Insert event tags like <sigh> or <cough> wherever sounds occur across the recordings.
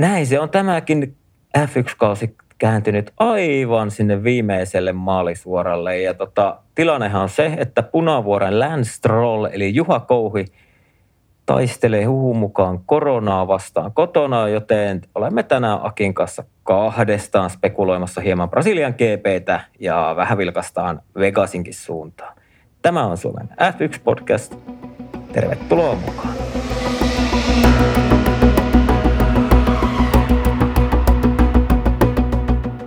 näin se on tämäkin F1-kausi kääntynyt aivan sinne viimeiselle maalisuoralle. Ja tota, tilannehan on se, että Punavuoren Lance Stroll, eli Juha Kouhi, taistelee huhun mukaan koronaa vastaan kotona, joten olemme tänään Akin kanssa kahdestaan spekuloimassa hieman Brasilian GPtä ja vähän vilkastaan Vegasinkin suuntaan. Tämä on Suomen F1-podcast. Tervetuloa mukaan.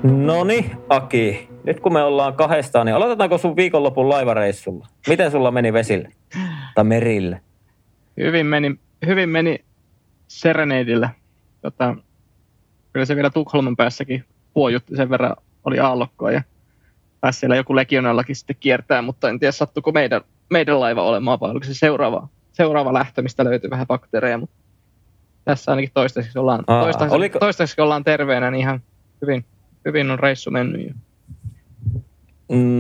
No niin, Aki. Nyt kun me ollaan kahdestaan, niin aloitetaanko sun viikonlopun laivareissulla? Miten sulla meni vesille tai merille? Hyvin meni, hyvin meni Sereneidillä. Tota, kyllä se vielä Tukholman päässäkin huojutti sen verran, oli aallokkoa ja pääsi siellä joku legionallakin sitten kiertää, mutta en tiedä sattuko meidän, meidän laiva olemaan vai oliko se seuraava, seuraava lähtö, mistä löytyy vähän bakteereja, mutta tässä ainakin toistaiseksi ollaan, Aa, toistaiseksi, oliko... toistaiseksi ollaan terveenä, niin ihan hyvin, hyvin on reissu mennyt.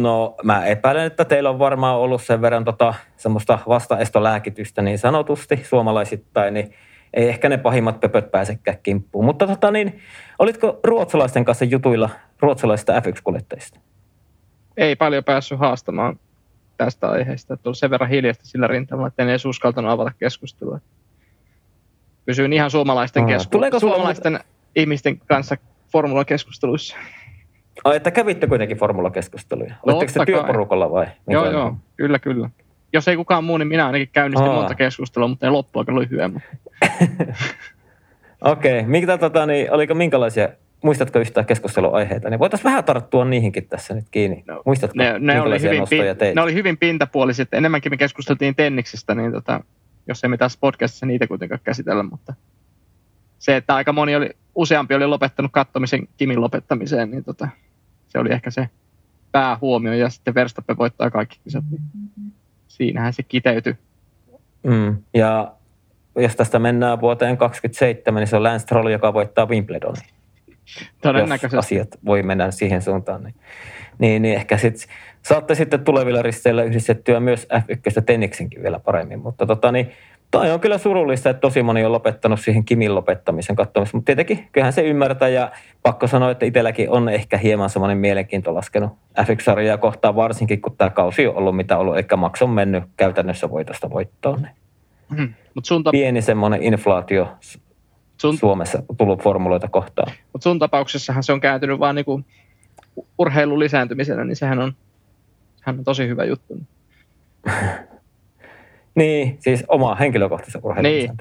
No mä epäilen, että teillä on varmaan ollut sen verran tota, semmoista vastaestolääkitystä niin sanotusti suomalaisittain, niin ei ehkä ne pahimmat pöpöt pääsekään kimppuun. Mutta tota niin, olitko ruotsalaisten kanssa jutuilla ruotsalaisista F1-kuljettajista? Ei paljon päässyt haastamaan tästä aiheesta. Että sen verran hiljasta sillä rintamalla, että en edes uskaltanut avata keskustelua. Pysyin ihan suomalaisten, kesku- suomalaisten ihmisten kanssa formula-keskusteluissa. Ai, että kävitte kuitenkin formulakeskusteluja? Oletteko se työporukalla vai? Joo, joo, kyllä, kyllä. Jos ei kukaan muu, niin minä ainakin käynnistin Aa. monta keskustelua, mutta ne loppu aika lyhyemmän. <laughs> Okei, okay. Mikä, tota, niin, oliko minkälaisia, muistatko yhtään keskusteluaiheita? Niin voitaisiin vähän tarttua niihinkin tässä nyt kiinni. No, Muistatko, ne, ne oli hyvin, nostoja teit? Ne oli hyvin pintapuoliset. Enemmänkin me keskusteltiin Tenniksestä, niin tota, jos emme tässä podcastissa niitä kuitenkaan käsitellä, mutta se, että aika moni oli, useampi oli lopettanut kattomisen Kimin lopettamiseen, niin tota, se oli ehkä se päähuomio, ja sitten Verstappen voittaa kaikki kisat, niin siinähän se kiteytyi. Mm. Ja jos tästä mennään vuoteen 2027, niin se on Lance Stroll, joka voittaa Wimbledonin. Todennäköisesti. Jos asiat voi mennä siihen suuntaan. Niin, niin, niin ehkä sit, saatte sitten tulevilla risteillä yhdistettyä myös F1 Tenniksenkin vielä paremmin. Mutta tota, niin, Toi on kyllä surullista, että tosi moni on lopettanut siihen Kimin lopettamisen katsomisen, mutta tietenkin kyllähän se ymmärtää ja pakko sanoa, että itselläkin on ehkä hieman semmoinen mielenkiinto laskenut F1-sarjaa kohtaan, varsinkin kun tämä kausi on ollut mitä ollut, eikä maksu on mennyt käytännössä voitosta voittoon. Niin. Mm, mut sun tap- Pieni semmoinen inflaatio sun... Suomessa tullut formuloita kohtaan. Mutta sun tapauksessahan se on kääntynyt vaan niinku urheilun lisääntymisenä, niin sehän on, sehän on tosi hyvä juttu. <laughs> Niin, siis oma henkilökohtaisen urheilun niin.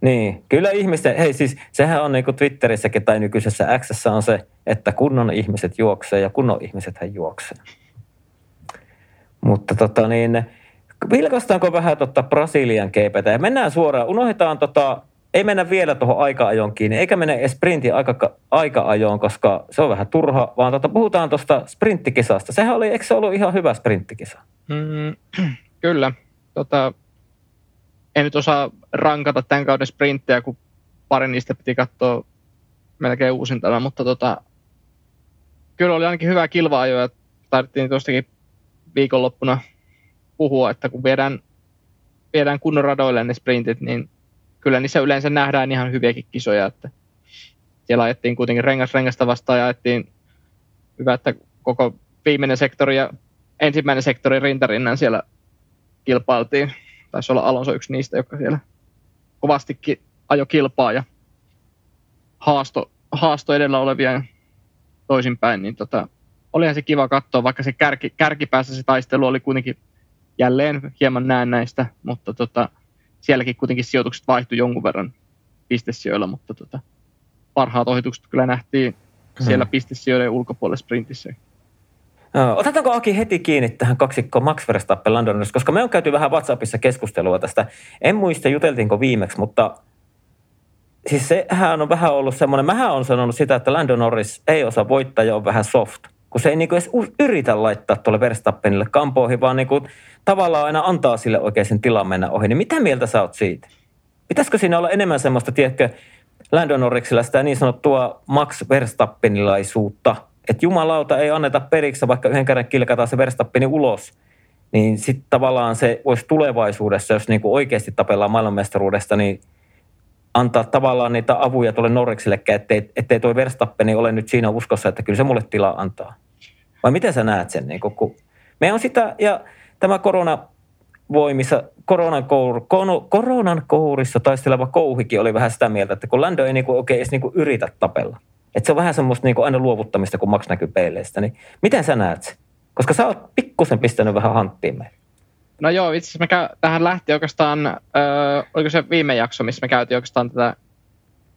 Niin, kyllä ihmisten, hei siis sehän on niin kuin Twitterissäkin tai nykyisessä X on se, että kunnon ihmiset juoksee ja kunnon ihmiset hän juoksee. Mutta tota niin, vilkastaanko vähän tota Brasilian GPtä ja mennään suoraan, unohdetaan tota, ei mennä vielä tuohon aika-ajoon kiinni, eikä mennä edes sprintin aika, aika-ajoon, koska se on vähän turha, vaan tota, puhutaan tuosta sprinttikisasta. Sehän oli, eikö se ollut ihan hyvä sprinttikisa? Mm, Kyllä. Tota, en nyt osaa rankata tämän kauden sprinttejä, kun pari niistä piti katsoa melkein uusintana, mutta tota, kyllä oli ainakin hyvää kilvaa ja taidettiin tuostakin viikonloppuna puhua, että kun viedään, viedään kunnon radoille ne sprintit, niin kyllä niissä yleensä nähdään ihan hyviäkin kisoja, että siellä ajettiin kuitenkin rengas rengasta vastaan ja ajettiin hyvä, että koko viimeinen sektori ja ensimmäinen sektori rintarinnan siellä kilpailtiin. Taisi olla Alonso yksi niistä, joka siellä kovastikin ajo kilpaa ja haasto, haasto edellä olevia toisinpäin, niin tota, olihan se kiva katsoa, vaikka se kärki, kärkipäässä se taistelu oli kuitenkin jälleen hieman näistä, mutta tota, sielläkin kuitenkin sijoitukset vaihtui jonkun verran pistesijoilla, mutta tota, parhaat ohitukset kyllä nähtiin siellä hmm. pistesijoiden ulkopuolella sprintissä. Otetaanko Aki heti kiinni tähän kaksikkoon Max Verstappen Lando Norris, koska me on käyty vähän WhatsAppissa keskustelua tästä. En muista juteltiinko viimeksi, mutta siis sehän on vähän ollut semmoinen, mähän on sanonut sitä, että Lando Norris ei osaa voittaa ja on vähän soft. Kun se ei niinku edes yritä laittaa tuolle Verstappenille kampoihin, vaan niinku tavallaan aina antaa sille oikein tilan mennä ohi. Niin mitä mieltä sä oot siitä? Pitäisikö siinä olla enemmän semmoista, tiedätkö, Lando Norrisilla sitä niin sanottua Max Verstappenilaisuutta – että jumalauta ei anneta periksi, vaikka yhden kerran kilkataan se Verstappeni ulos, niin sitten tavallaan se voisi tulevaisuudessa, jos niinku oikeasti tapellaan maailmanmestaruudesta, niin antaa tavallaan niitä avuja tuolle Norriksellekään, ettei, ettei tuo Verstappeni ole nyt siinä uskossa, että kyllä se mulle tilaa antaa. Vai miten sä näet sen? Niin kun me on sitä, ja tämä korona voimissa, koronan, kour, koronan kourissa taisteleva kouhikin oli vähän sitä mieltä, että kun Lando ei niinku oikein edes niinku yritä tapella. Että se on vähän semmoista niinku aina luovuttamista, kun Max näkyy peileistä. Niin miten sä näet sen? Koska sä oot pikkusen pistänyt vähän hanttiin meille. No joo, itse asiassa me käy, tähän lähti oikeastaan, öö, oliko se viime jakso, missä me käytiin oikeastaan tätä,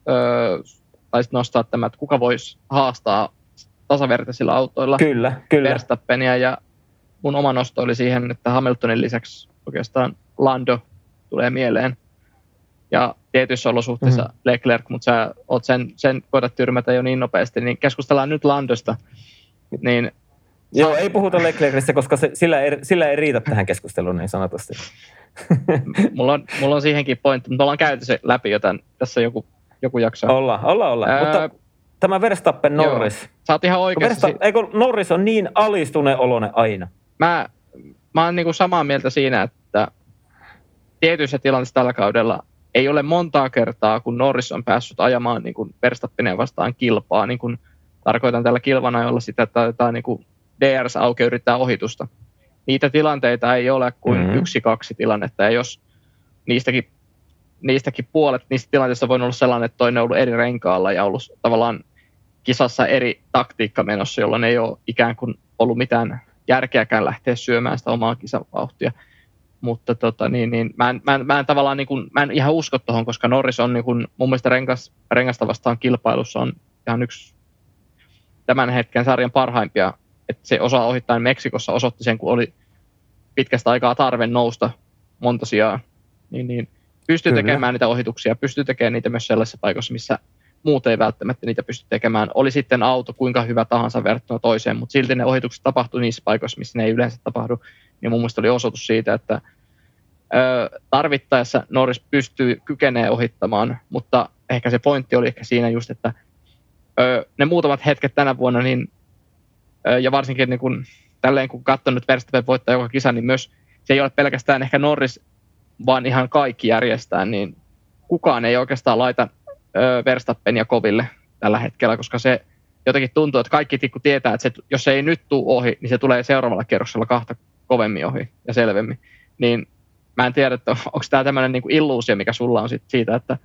öö, taisit nostaa tämä, että kuka voisi haastaa tasavertaisilla autoilla kyllä, kyllä. Verstappenia ja mun oma nosto oli siihen, että Hamiltonin lisäksi oikeastaan Lando tulee mieleen. Ja tietyissä olosuhteissa mm. Leclerc, mutta sä oot sen, sen koetat tyrmätä jo niin nopeasti, niin keskustellaan nyt Landosta. Niin Joo, ei puhuta Leclercistä, koska se, sillä, ei, sillä ei riitä tähän keskusteluun niin sanotusti. mulla, on, mulla on siihenkin pointti, mutta ollaan käyty se läpi joten tässä joku, joku jakso. Olla, olla, olla. Ää, mutta tämä Verstappen Norris. Joo, sä oot ihan oikeasti. Versta, eikö Norris on niin alistuneen olone aina? Mä, mä oon niin kuin samaa mieltä siinä, että tietyissä tilanteissa tällä kaudella ei ole montaa kertaa, kun Norris on päässyt ajamaan niin kuin Verstappinen vastaan kilpaa. Niin kuin tarkoitan tällä kilvana jolla sitä, että otetaan niin kuin DRS auki yrittää ohitusta. Niitä tilanteita ei ole kuin mm-hmm. yksi, kaksi tilannetta. Ja jos niistäkin, niistäkin puolet niistä tilanteista voi olla sellainen, että toinen on ollut eri renkaalla ja ollut tavallaan kisassa eri taktiikka menossa, jolloin ei ole ikään kuin ollut mitään järkeäkään lähteä syömään sitä omaa kisavauhtia. Mutta tota, niin, niin, mä, en, mä, en, mä en tavallaan niin kuin, mä en ihan usko tuohon, koska Norris on niin kuin, mun mielestä rengas, rengasta vastaan kilpailussa on ihan yksi tämän hetken sarjan parhaimpia. Että se osa ohittain Meksikossa osoitti sen, kun oli pitkästä aikaa tarve nousta monta sijaa. Niin, niin pystyy Kyllä. tekemään niitä ohituksia, pystyy tekemään niitä myös sellaisessa paikassa, missä muut ei välttämättä niitä pysty tekemään. Oli sitten auto kuinka hyvä tahansa verrattuna toiseen, mutta silti ne ohitukset tapahtui niissä paikoissa, missä ne ei yleensä tapahdu. Niin mun mielestä oli osoitus siitä, että ö, tarvittaessa Norris pystyy, kykenee ohittamaan, mutta ehkä se pointti oli ehkä siinä just, että ö, ne muutamat hetket tänä vuonna, niin, ö, ja varsinkin niin kun, tälleen kun katsonut Verstappen voittaa joka kisa, niin myös se ei ole pelkästään ehkä Norris, vaan ihan kaikki järjestää, niin kukaan ei oikeastaan laita Verstappenia koville tällä hetkellä, koska se jotenkin tuntuu, että kaikki tietää, että se, jos se ei nyt tule ohi, niin se tulee seuraavalla kerroksella kahta kovemmin ohi ja selvemmin. Niin mä en tiedä, että onko tämä tämmöinen niin illuusio, mikä sulla on sit siitä, että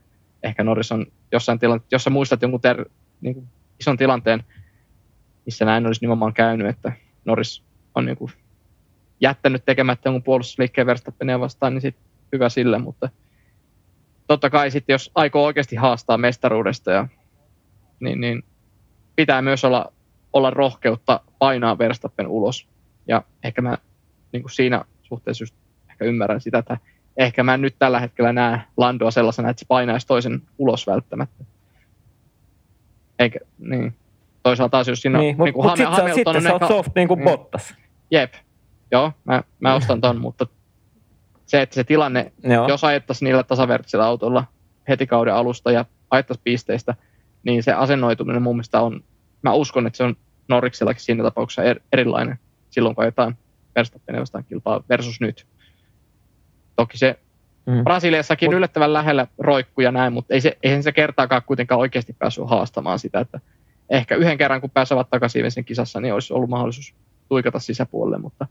ehkä Norris on jossain tilanteessa, jos sä muistat jonkun ter, niin kuin ison tilanteen, missä näin olisi nimenomaan käynyt, että Norris on niin kuin jättänyt tekemättä jonkun puolustusliikkeen Verstappenia vastaan, niin sit hyvä sille, mutta totta kai sitten, jos aikoo oikeasti haastaa mestaruudesta, ja, niin, niin pitää myös olla, olla rohkeutta painaa Verstappen ulos. Ja ehkä mä niin kuin siinä suhteessa just ehkä ymmärrän sitä, että ehkä mä nyt tällä hetkellä näe Landoa sellaisena, että se painaisi toisen ulos välttämättä. Eikä, niin. Toisaalta taas jos siinä niin, niin mutta sit, Hamilton sitten on sä oot soft niin kuin niin. Bottas. Jep, joo, mä, mä ostan ton, mutta se, että se tilanne, Joo. jos ajettaisiin niillä tasavertaisilla autoilla heti kauden alusta ja ajettaisiin pisteistä, niin se asennoituminen mun mielestä on, mä uskon, että se on Norriksellakin siinä tapauksessa er, erilainen silloin, kun ajetaan Verstappen vastaan kilpaa versus nyt. Toki se mm. Brasiliassakin Mut, yllättävän lähellä roikkuja ja näin, mutta ei se, eihän se kertaakaan kuitenkaan oikeasti päässyt haastamaan sitä, että ehkä yhden kerran kun pääsevät takaisin sen kisassa, niin olisi ollut mahdollisuus tuikata sisäpuolelle, mutta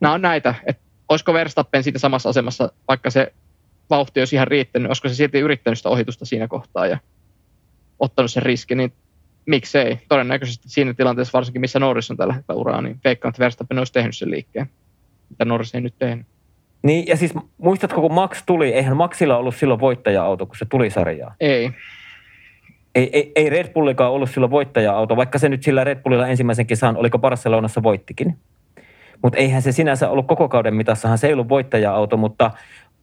nämä on näitä, että olisiko Verstappen siitä samassa asemassa, vaikka se vauhti olisi ihan riittänyt, olisiko se silti yrittänyt sitä ohitusta siinä kohtaa ja ottanut sen riski, niin miksei. Todennäköisesti siinä tilanteessa, varsinkin missä Norris on tällä hetkellä uraa, niin veikkaan, että Verstappen olisi tehnyt sen liikkeen, mitä Norris ei nyt tehnyt. Niin, ja siis muistatko, kun Max tuli, eihän Maxilla ollut silloin voittaja-auto, kun se tuli sarjaan? Ei. Ei, ei, ei Red Bullikaan ollut silloin voittaja-auto, vaikka se nyt sillä Red Bullilla ensimmäisen kisan, oliko Barcelonassa voittikin. Mutta eihän se sinänsä ollut koko kauden mitassahan, se ei ollut voittaja-auto, mutta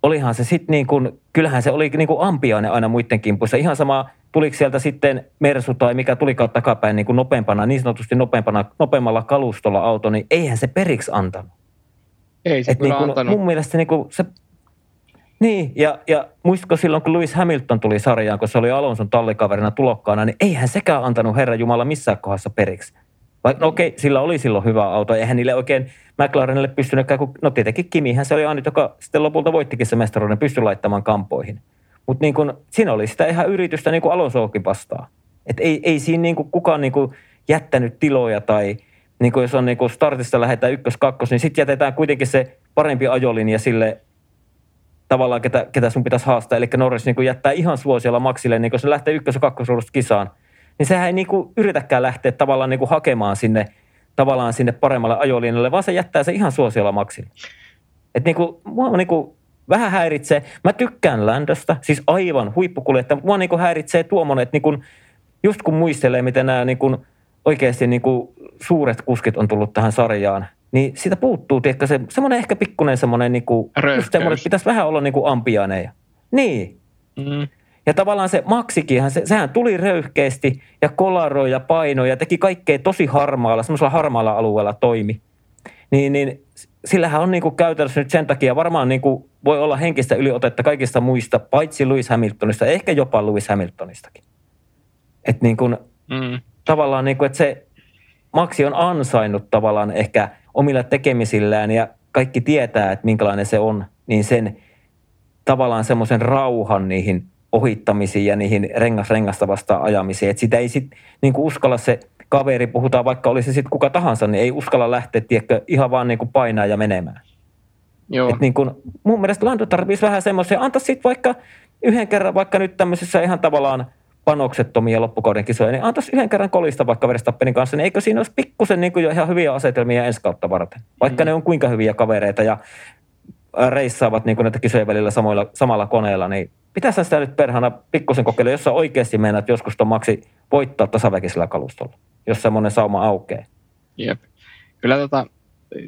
olihan se sitten niin kuin, kyllähän se oli niin kuin ampiainen aina muiden kimpuissa. Ihan sama, tuliko sieltä sitten Mersu tai mikä tulikaan takapäin niin kuin nopeampana, niin sanotusti nopeampana, nopeammalla kalustolla auto, niin eihän se periksi antanut. Ei se Et niin kuin, antanut. Mun mielestä niin kuin se niin, ja, ja muistatko silloin, kun Lewis Hamilton tuli sarjaan, kun se oli Alonson tallikaverina tulokkaana, niin eihän sekään antanut Herra Jumala missään kohdassa periksi. Vaikka no okei, sillä oli silloin hyvä auto, eihän niille oikein McLarenille pystynytkään, kun, no tietenkin Kimihän se oli ainut, joka sitten lopulta voittikin se mestaruuden, pystyi laittamaan kampoihin. Mutta niin kun, siinä oli sitä ihan yritystä niin kuin Alonsookin vastaan. Et ei, ei siinä niin kuin kukaan niin kuin jättänyt tiloja tai niin kuin jos on niin kuin startista lähdetään ykkös, kakkos, niin sitten jätetään kuitenkin se parempi ajolinja sille tavallaan, ketä, ketä sun pitäisi haastaa. Eli Norris niin jättää ihan suosiolla Maxille, niin kun se lähtee ykkös- ja kakkosruudusta kisaan, niin sehän ei niin yritäkään lähteä tavallaan niin hakemaan sinne, tavallaan sinne paremmalle ajolinjalle, vaan se jättää se ihan suosiolla Maxille. Et niin kuin, niin vähän häiritsee. Mä tykkään Ländöstä, siis aivan huippukuljettaja, mua niin kuin häiritsee tuommoinen, että niin kuin, just kun muistelee, miten nämä niin kuin, oikeasti niin kuin suuret kuskit on tullut tähän sarjaan, niin siitä puuttuu, tiedätkö, se, semmoinen ehkä pikkuinen semmoinen, niin kuin, just semmoinen, että pitäisi vähän olla niin kuin ampiaineja. Niin. Mm. Ja tavallaan se Maksikin, se, sehän tuli röyhkeästi ja kolaroi ja painoi ja teki kaikkea tosi harmaalla, semmoisella harmaalla alueella toimi. Niin, niin sillähän on niin kuin käytännössä nyt sen takia varmaan niin kuin voi olla henkistä yliotetta kaikista muista, paitsi Lewis Hamiltonista, ehkä jopa Lewis Hamiltonistakin. Että niin kuin, mm. tavallaan niin kuin, että se Maxi on ansainnut tavallaan ehkä omilla tekemisillään ja kaikki tietää, että minkälainen se on, niin sen tavallaan semmoisen rauhan niihin ohittamisiin ja niihin rengas rengasta vastaan ajamisiin. Että sitä ei sitten niin uskalla se kaveri, puhutaan vaikka olisi sitten kuka tahansa, niin ei uskalla lähteä, tiedätkö, ihan vaan niin kuin painaa ja menemään. Joo. Et niin kuin, mun mielestä Lando tarvitsisi vähän semmoisia, anta sitten vaikka yhden kerran, vaikka nyt tämmöisessä ihan tavallaan panoksettomia loppukauden kisoja, niin antaisi yhden kerran kolista vaikka Verstappenin kanssa, niin eikö siinä olisi pikkusen niin jo ihan hyviä asetelmia ensi kautta varten, vaikka mm. ne on kuinka hyviä kavereita ja reissaavat niin näitä kisojen välillä samoilla, samalla koneella, niin pitäisi sitä nyt perhana pikkusen kokeilla, jos sä oikeasti meinaat joskus ton maksi voittaa tasaväkisellä kalustolla, jos semmoinen sauma aukeaa. Jep. Kyllä tota,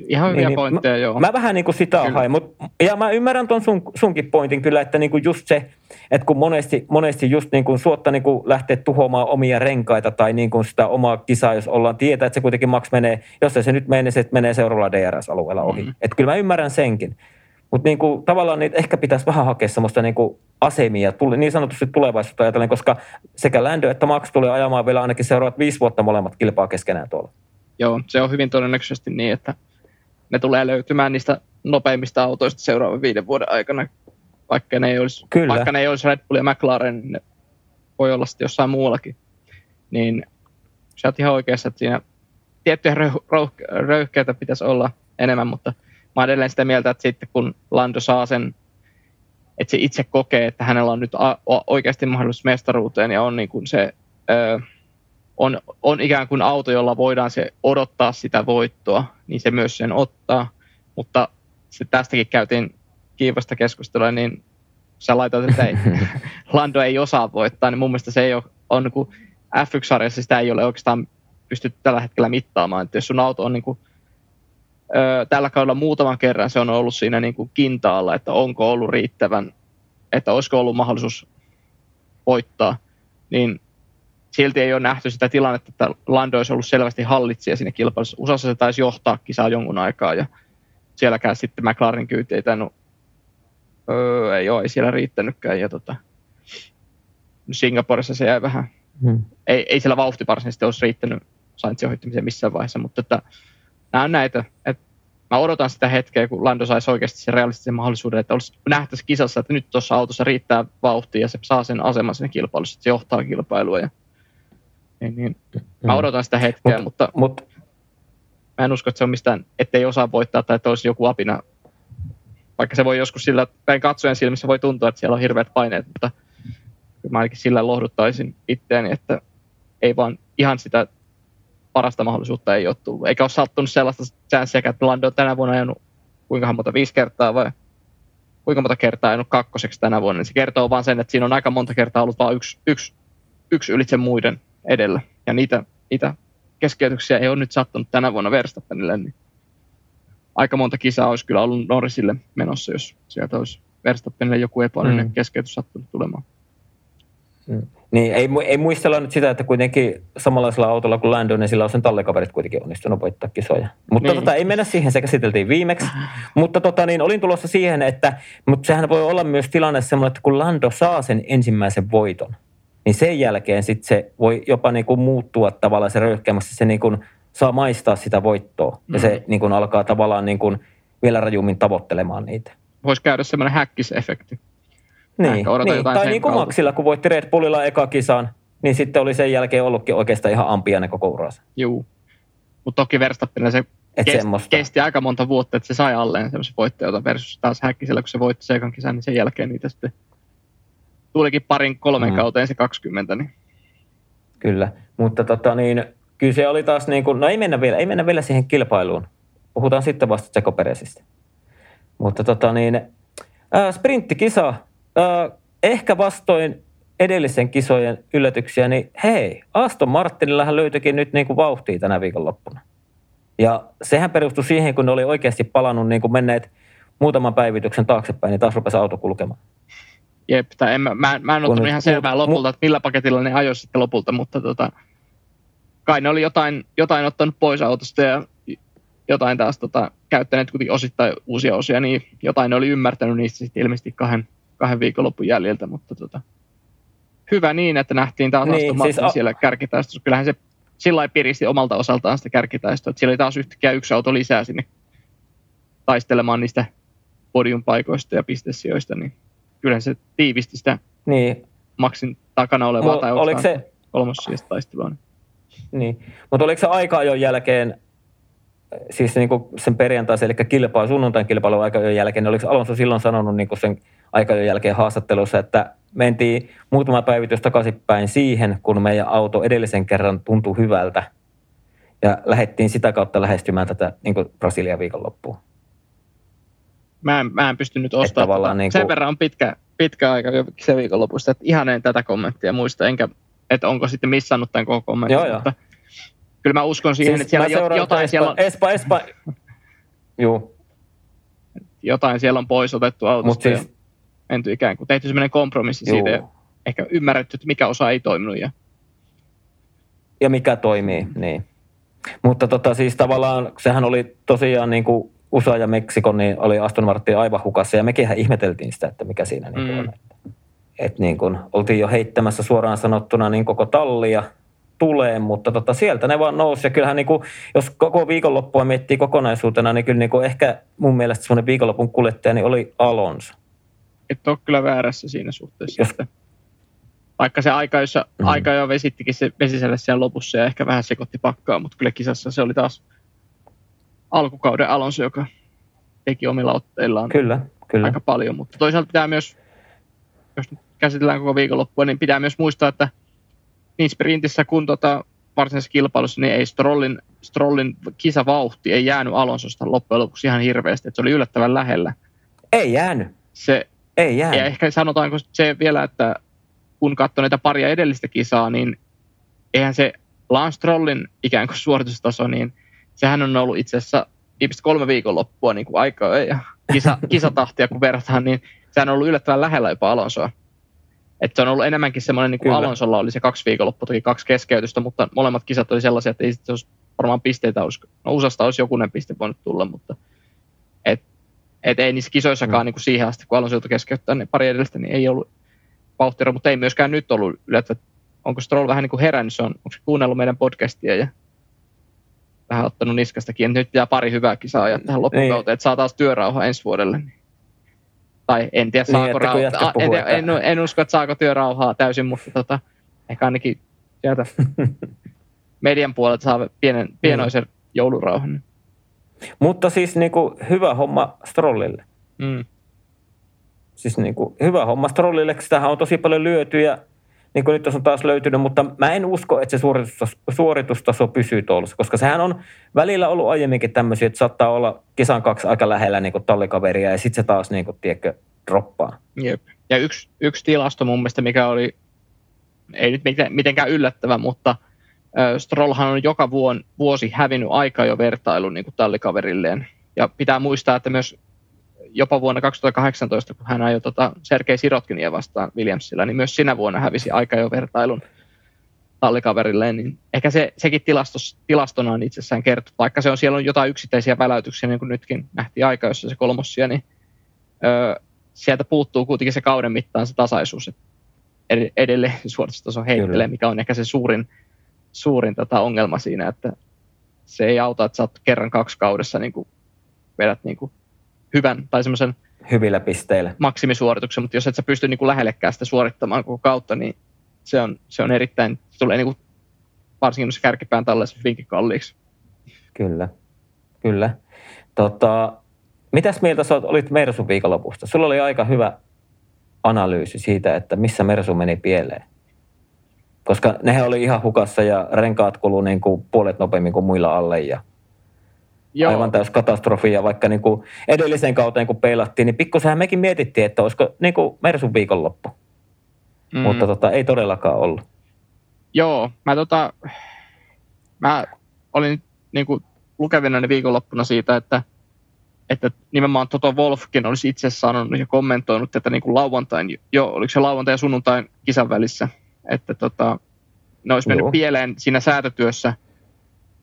Ihan hyviä niin, niin pointteja, niin, joo. Mä vähän niin kuin sitä hain, mutta ja mä ymmärrän ton sun, sunkin pointin kyllä, että niin kuin just se, että kun monesti, monesti just niin kuin suotta niin kuin lähtee tuhoamaan omia renkaita tai niin kuin sitä omaa kisaa, jos ollaan tietää, että se kuitenkin Max menee, jos se nyt menee, se menee seuraavalla DRS-alueella ohi. Mm-hmm. Että kyllä mä ymmärrän senkin. Mutta niin kuin, tavallaan niitä ehkä pitäisi vähän hakea semmoista niin kuin asemia, tuli, niin sanotusti tulevaisuutta ajatellen, koska sekä Lando että Max tulee ajamaan vielä ainakin seuraavat viisi vuotta molemmat kilpaa keskenään tuolla. Joo, se on hyvin todennäköisesti niin, että ne tulee löytymään niistä nopeimmista autoista seuraavan viiden vuoden aikana. Vaikka ne ei olisi, Kyllä. Vaikka ne ei olisi Red Bull ja McLaren, niin ne voi olla sitten jossain muuallakin. Niin sä oot ihan oikeassa, että siinä tiettyjä röyhkeitä pitäisi olla enemmän, mutta mä olen edelleen sitä mieltä, että sitten kun Lando saa sen, että se itse kokee, että hänellä on nyt oikeasti mahdollisuus mestaruuteen ja on niin kuin se, ö, on, on ikään kuin auto, jolla voidaan se odottaa sitä voittoa, niin se myös sen ottaa. Mutta se tästäkin käytiin kiivasta keskustelua, niin sä laitat, että ei, <laughs> Lando ei osaa voittaa, niin mun mielestä se ei ole, on niin kuin F1-sarjassa sitä ei ole oikeastaan pystytty tällä hetkellä mittaamaan. Että jos sun auto on niin kuin, tällä kaudella muutaman kerran se on ollut siinä niin kuin kintaalla, että onko ollut riittävän, että olisiko ollut mahdollisuus voittaa, niin silti ei ole nähty sitä tilannetta, että Lando olisi ollut selvästi hallitsija siinä kilpailussa. USAssa se taisi johtaa kisaa jonkun aikaa ja sielläkään sitten McLaren kyyti ei tainnut, öö, ei ole, ei siellä riittänytkään. Ja tota, Singaporessa se jäi vähän, hmm. ei, ei siellä vauhti varsinaisesti olisi riittänyt Sainzin ohittamiseen missään vaiheessa, mutta että, nämä on näitä, että mä odotan sitä hetkeä, kun Lando saisi oikeasti sen realistisen mahdollisuuden, että olisi nähtäisi kisassa, että nyt tuossa autossa riittää vauhtia ja se saa sen aseman siinä kilpailussa, että se johtaa kilpailua ja niin, niin. Mä mm. odotan sitä hetkeä, mut, mutta mut, mä en usko, että se on mistään, ettei osaa voittaa tai että olisi joku apina. Vaikka se voi joskus sillä, päin katsojen silmissä voi tuntua, että siellä on hirveät paineet, mutta mä ainakin sillä lohduttaisin itteeni, että ei vaan ihan sitä parasta mahdollisuutta ei ole tullut. Eikä ole sattunut sellaista chanssiä, että Lando on tänä vuonna ajanut kuinka monta, viisi kertaa vai kuinka monta kertaa ajanut kakkoseksi tänä vuonna. Niin se kertoo vaan sen, että siinä on aika monta kertaa ollut vain yksi, yksi, yksi ylitse muiden edellä. Ja niitä, niitä keskeytyksiä ei ole nyt sattunut tänä vuonna Verstappenille, niin aika monta kisaa olisi kyllä ollut Norrisille menossa, jos sieltä olisi Verstappenille joku epäilyinen mm. keskeytys sattunut tulemaan. Mm. Niin, ei, ei muistella nyt sitä, että kuitenkin samanlaisella autolla kuin Lando, niin sillä on sen tallekaverit kuitenkin onnistunut voittaa kisoja. Mutta niin. tota, ei mennä siihen, se käsiteltiin viimeksi. mutta tota, niin, olin tulossa siihen, että mutta sehän voi olla myös tilanne semmoinen, että kun Lando saa sen ensimmäisen voiton, niin sen jälkeen sit se voi jopa niin kuin muuttua tavallaan se röyhkeämmäksi, se niin kuin saa maistaa sitä voittoa mm. ja se mm. niin kuin alkaa tavallaan niin kuin vielä rajummin tavoittelemaan niitä. Voisi käydä semmoinen häkkisefekti. Niin, niin. tai niin kuin Maxilla, kun voitti Red Bullilla eka kisan, niin sitten oli sen jälkeen ollutkin oikeastaan ihan ampiainen koko uransa. Juu. Mutta toki Verstappenilla se kesti, kesti, aika monta vuotta, että se sai alleen semmoisen voittajalta versus taas Häkkisellä, kun se voitti se ekan kisan, niin sen jälkeen niitä sitten tulikin parin kolmen mm. kauteen se 20. Niin. Kyllä, mutta tota niin, kyllä se oli taas niin kuin, no ei mennä vielä, ei mennä vielä siihen kilpailuun. Puhutaan sitten vasta Tsekoperesistä. Mutta tota niin, ää, sprinttikisa, ää, ehkä vastoin edellisen kisojen yllätyksiä, niin hei, Aston Martinillahan löytyikin nyt niin kuin vauhtia tänä viikonloppuna. Ja sehän perustui siihen, kun ne oli oikeasti palannut niin kuin menneet muutaman päivityksen taaksepäin, niin taas rupesi auto kulkemaan. Jep, tai en, mä, mä, mä en ottanut ihan selvää lopulta, että millä paketilla ne ajoi sitten lopulta, mutta tota, kai ne oli jotain, jotain ottanut pois autosta ja jotain taas tota, käyttäneet kuitenkin osittain uusia osia, niin jotain ne oli ymmärtänyt niistä sitten ilmeisesti kahden, kahden viikonlopun jäljiltä, mutta tota, hyvä niin, että nähtiin taas niin, Aston siis a- siellä kärkitaistossa. Kyllähän se sillä piristi omalta osaltaan sitä kärkitaistoa, että siellä oli taas yhtäkkiä yksi auto lisää sinne taistelemaan niistä podiumpaikoista ja pistesijoista, niin kyllähän se tiivisti sitä niin. maksin takana olevaa Mol, tai oliko se kolmossijasta taistelua. Niin, mutta oliko se aika jo jälkeen, siis niin kuin sen perjantaisen, eli kilpailu, sunnuntain kilpailun aika jälkeen, niin oliko Alonso silloin sanonut niin kuin sen aika jälkeen haastattelussa, että mentiin muutama päivitys takaisinpäin siihen, kun meidän auto edellisen kerran tuntui hyvältä. Ja lähdettiin sitä kautta lähestymään tätä niin Brasilia viikonloppuun. Mä en, mä en pystynyt ostamaan. Tota. Niin kuin... Sen verran on pitkä, pitkä aika se viikonlopusta, että ihan en tätä kommenttia muista, enkä, että onko sitten missannut tämän koko kommentin. Joo, mutta joo. kyllä mä uskon siihen, siis että siellä jotain Espa, siellä on... Espa, Espa, <laughs> Juu. Jotain siellä on pois otettu autosta. siis, menty ikään kuin tehty sellainen kompromissi Juu. siitä ehkä ymmärretty, että mikä osa ei toiminut. Ja, ja mikä toimii, niin. Mutta tota, siis tavallaan sehän oli tosiaan niin kuin USA ja Meksikon, niin oli Aston Martin aivan hukassa ja mekin ihan sitä, että mikä siinä niin mm. on. Että, et niin kuin, oltiin jo heittämässä suoraan sanottuna niin koko tallia tulee, mutta tota, sieltä ne vaan nousi. Ja kyllähän niin kuin, jos koko viikonloppua miettii kokonaisuutena, niin kyllä niin kuin ehkä mun mielestä semmoinen viikonlopun kuljettaja niin oli Alonso et ole kyllä väärässä siinä suhteessa. Että vaikka se aika, jossa mm. aika jo vesittikin se vesiselle siellä lopussa ja ehkä vähän sekoitti pakkaa, mutta kyllä kisassa se oli taas alkukauden Alonso, joka teki omilla otteillaan kyllä, kyllä. aika paljon. Mutta toisaalta pitää myös, jos nyt käsitellään koko viikonloppua, niin pitää myös muistaa, että niin sprintissä kuin tota varsinaisessa kilpailussa, niin ei Strollin, Strollin kisavauhti ei jäänyt Alonsosta loppujen lopuksi ihan hirveästi, että se oli yllättävän lähellä. Ei jäänyt. Se, ei jää. Ja ehkä sanotaanko se vielä, että kun katsoo näitä paria edellistä kisaa, niin eihän se Lance Strollin ikään kuin suoritustaso, niin sehän on ollut itse asiassa viimeiset kolme viikonloppua niin kuin aikaa ja kisa, <laughs> kisatahtia kun verrataan, niin sehän on ollut yllättävän lähellä jopa Alonsoa. Että se on ollut enemmänkin semmoinen, niin kuin Alonsolla oli se kaksi viikonloppua, toki kaksi keskeytystä, mutta molemmat kisat oli sellaisia, että ei sitten olisi varmaan pisteitä olisi, no USAsta olisi jokunen piste voinut tulla, mutta et et ei niissä kisoissakaan mm. niin kuin siihen asti, kun Alonso joutui keskeyttää ne pari edellistä, niin ei ollut vauhtira, mutta ei myöskään nyt ollut yllättävän. Onko Stroll vähän niin kuin herännyt, se on, onko se kuunnellut meidän podcastia ja vähän ottanut niskastakin, nyt pitää pari hyvää kisaa ajaa tähän loppukauteen, että saa taas työrauha ensi vuodelle. Niin. Tai en tiedä, niin, saako niin, rauhaa. En, en, en, en, usko, että saako työrauhaa täysin, mutta tota, ehkä ainakin sieltä <laughs> median puolelta saa pienen, pienoisen joulurauhan. Mutta siis niin kuin, hyvä homma Strollille. Mm. Siis niin kuin, hyvä homma Strollille, sitähän on tosi paljon lyöty ja niin kuin nyt on taas löytynyt, mutta mä en usko, että se suoritustaso, suoritustaso pysyy tuolla, koska sehän on välillä ollut aiemminkin tämmöisiä, että saattaa olla kisan kaksi aika lähellä niin kuin tallikaveria ja sitten se taas niin kuin, tiedätkö, droppaa. Jep. Ja yksi, yksi tilasto mun mielestä, mikä oli, ei nyt mitenkään yllättävä, mutta – Strollhan on joka vuon, vuosi hävinnyt aika jo vertailun niin kuin tallikaverilleen. Ja pitää muistaa, että myös jopa vuonna 2018, kun hän ajoi tota Sergei Sirotkinia vastaan Williamsilla, niin myös sinä vuonna hävisi aika jo vertailun tallikaverilleen. Niin ehkä se, sekin tilastos, tilastona on itsessään kertoo, vaikka se on siellä on jotain yksittäisiä väläytyksiä, niin kuin nytkin nähtiin aika, jossa se kolmossia, niin ö, sieltä puuttuu kuitenkin se kauden mittaan se tasaisuus, että edelleen <laughs> suoritustaso heittelee, mikä on ehkä se suurin suurin tätä ongelma siinä, että se ei auta, että sä oot kerran kaksi kaudessa niin kuin vedät niin kuin hyvän tai semmoisen hyvillä pisteillä. maksimisuorituksen, mutta jos et sä pysty niin kuin lähellekään sitä suorittamaan koko kautta, niin se on, se on erittäin, se tulee niin kuin, varsinkin jos kärkipään tällaisen hyvinkin kalliiksi. Kyllä, kyllä. Tota, mitäs mieltä sä olit Mersun viikonlopusta? Sulla oli aika hyvä analyysi siitä, että missä Mersu meni pieleen. Koska nehän oli ihan hukassa ja renkaat kului niin kuin puolet nopeammin kuin muilla alle ja Joo. aivan täys katastrofi. Ja vaikka niin kuin edellisen kauteen kun peilattiin, niin pikkusenhan mekin mietittiin, että olisiko niin kuin Mersun viikonloppu. Mm. Mutta tota, ei todellakaan ollut. Joo, mä, tota, mä olin niin kuin lukevina viikonloppuna siitä, että, että nimenomaan Toto Wolfkin olisi itse sanonut ja kommentoinut tätä niin kuin lauantain, jo, oliko se lauantai ja sunnuntain kisan välissä, että tota, ne olisi mennyt Joo. pieleen siinä säätötyössä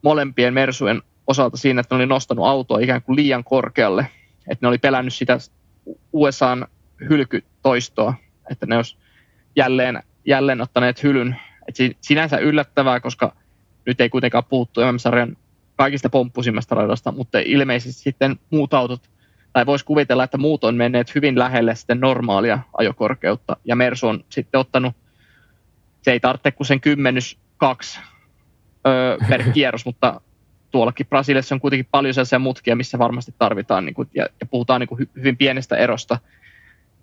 molempien Mersujen osalta siinä, että ne oli nostanut autoa ikään kuin liian korkealle, että ne oli pelännyt sitä USAn hylkytoistoa, että ne olisi jälleen, jälleen ottaneet hylyn. Et sinänsä yllättävää, koska nyt ei kuitenkaan puhuttu MM-sarjan kaikista pomppusimmasta radasta, mutta ilmeisesti sitten muut autot, tai voisi kuvitella, että muut on menneet hyvin lähelle sitten normaalia ajokorkeutta, ja Mersu on sitten ottanut, se ei tarvitse kuin sen kymmenys kaksi öö, per <laughs> kierros, mutta tuollakin Brasiliassa on kuitenkin paljon sellaisia mutkia, missä varmasti tarvitaan, niin kuin, ja, ja puhutaan niin kuin hy, hyvin pienestä erosta.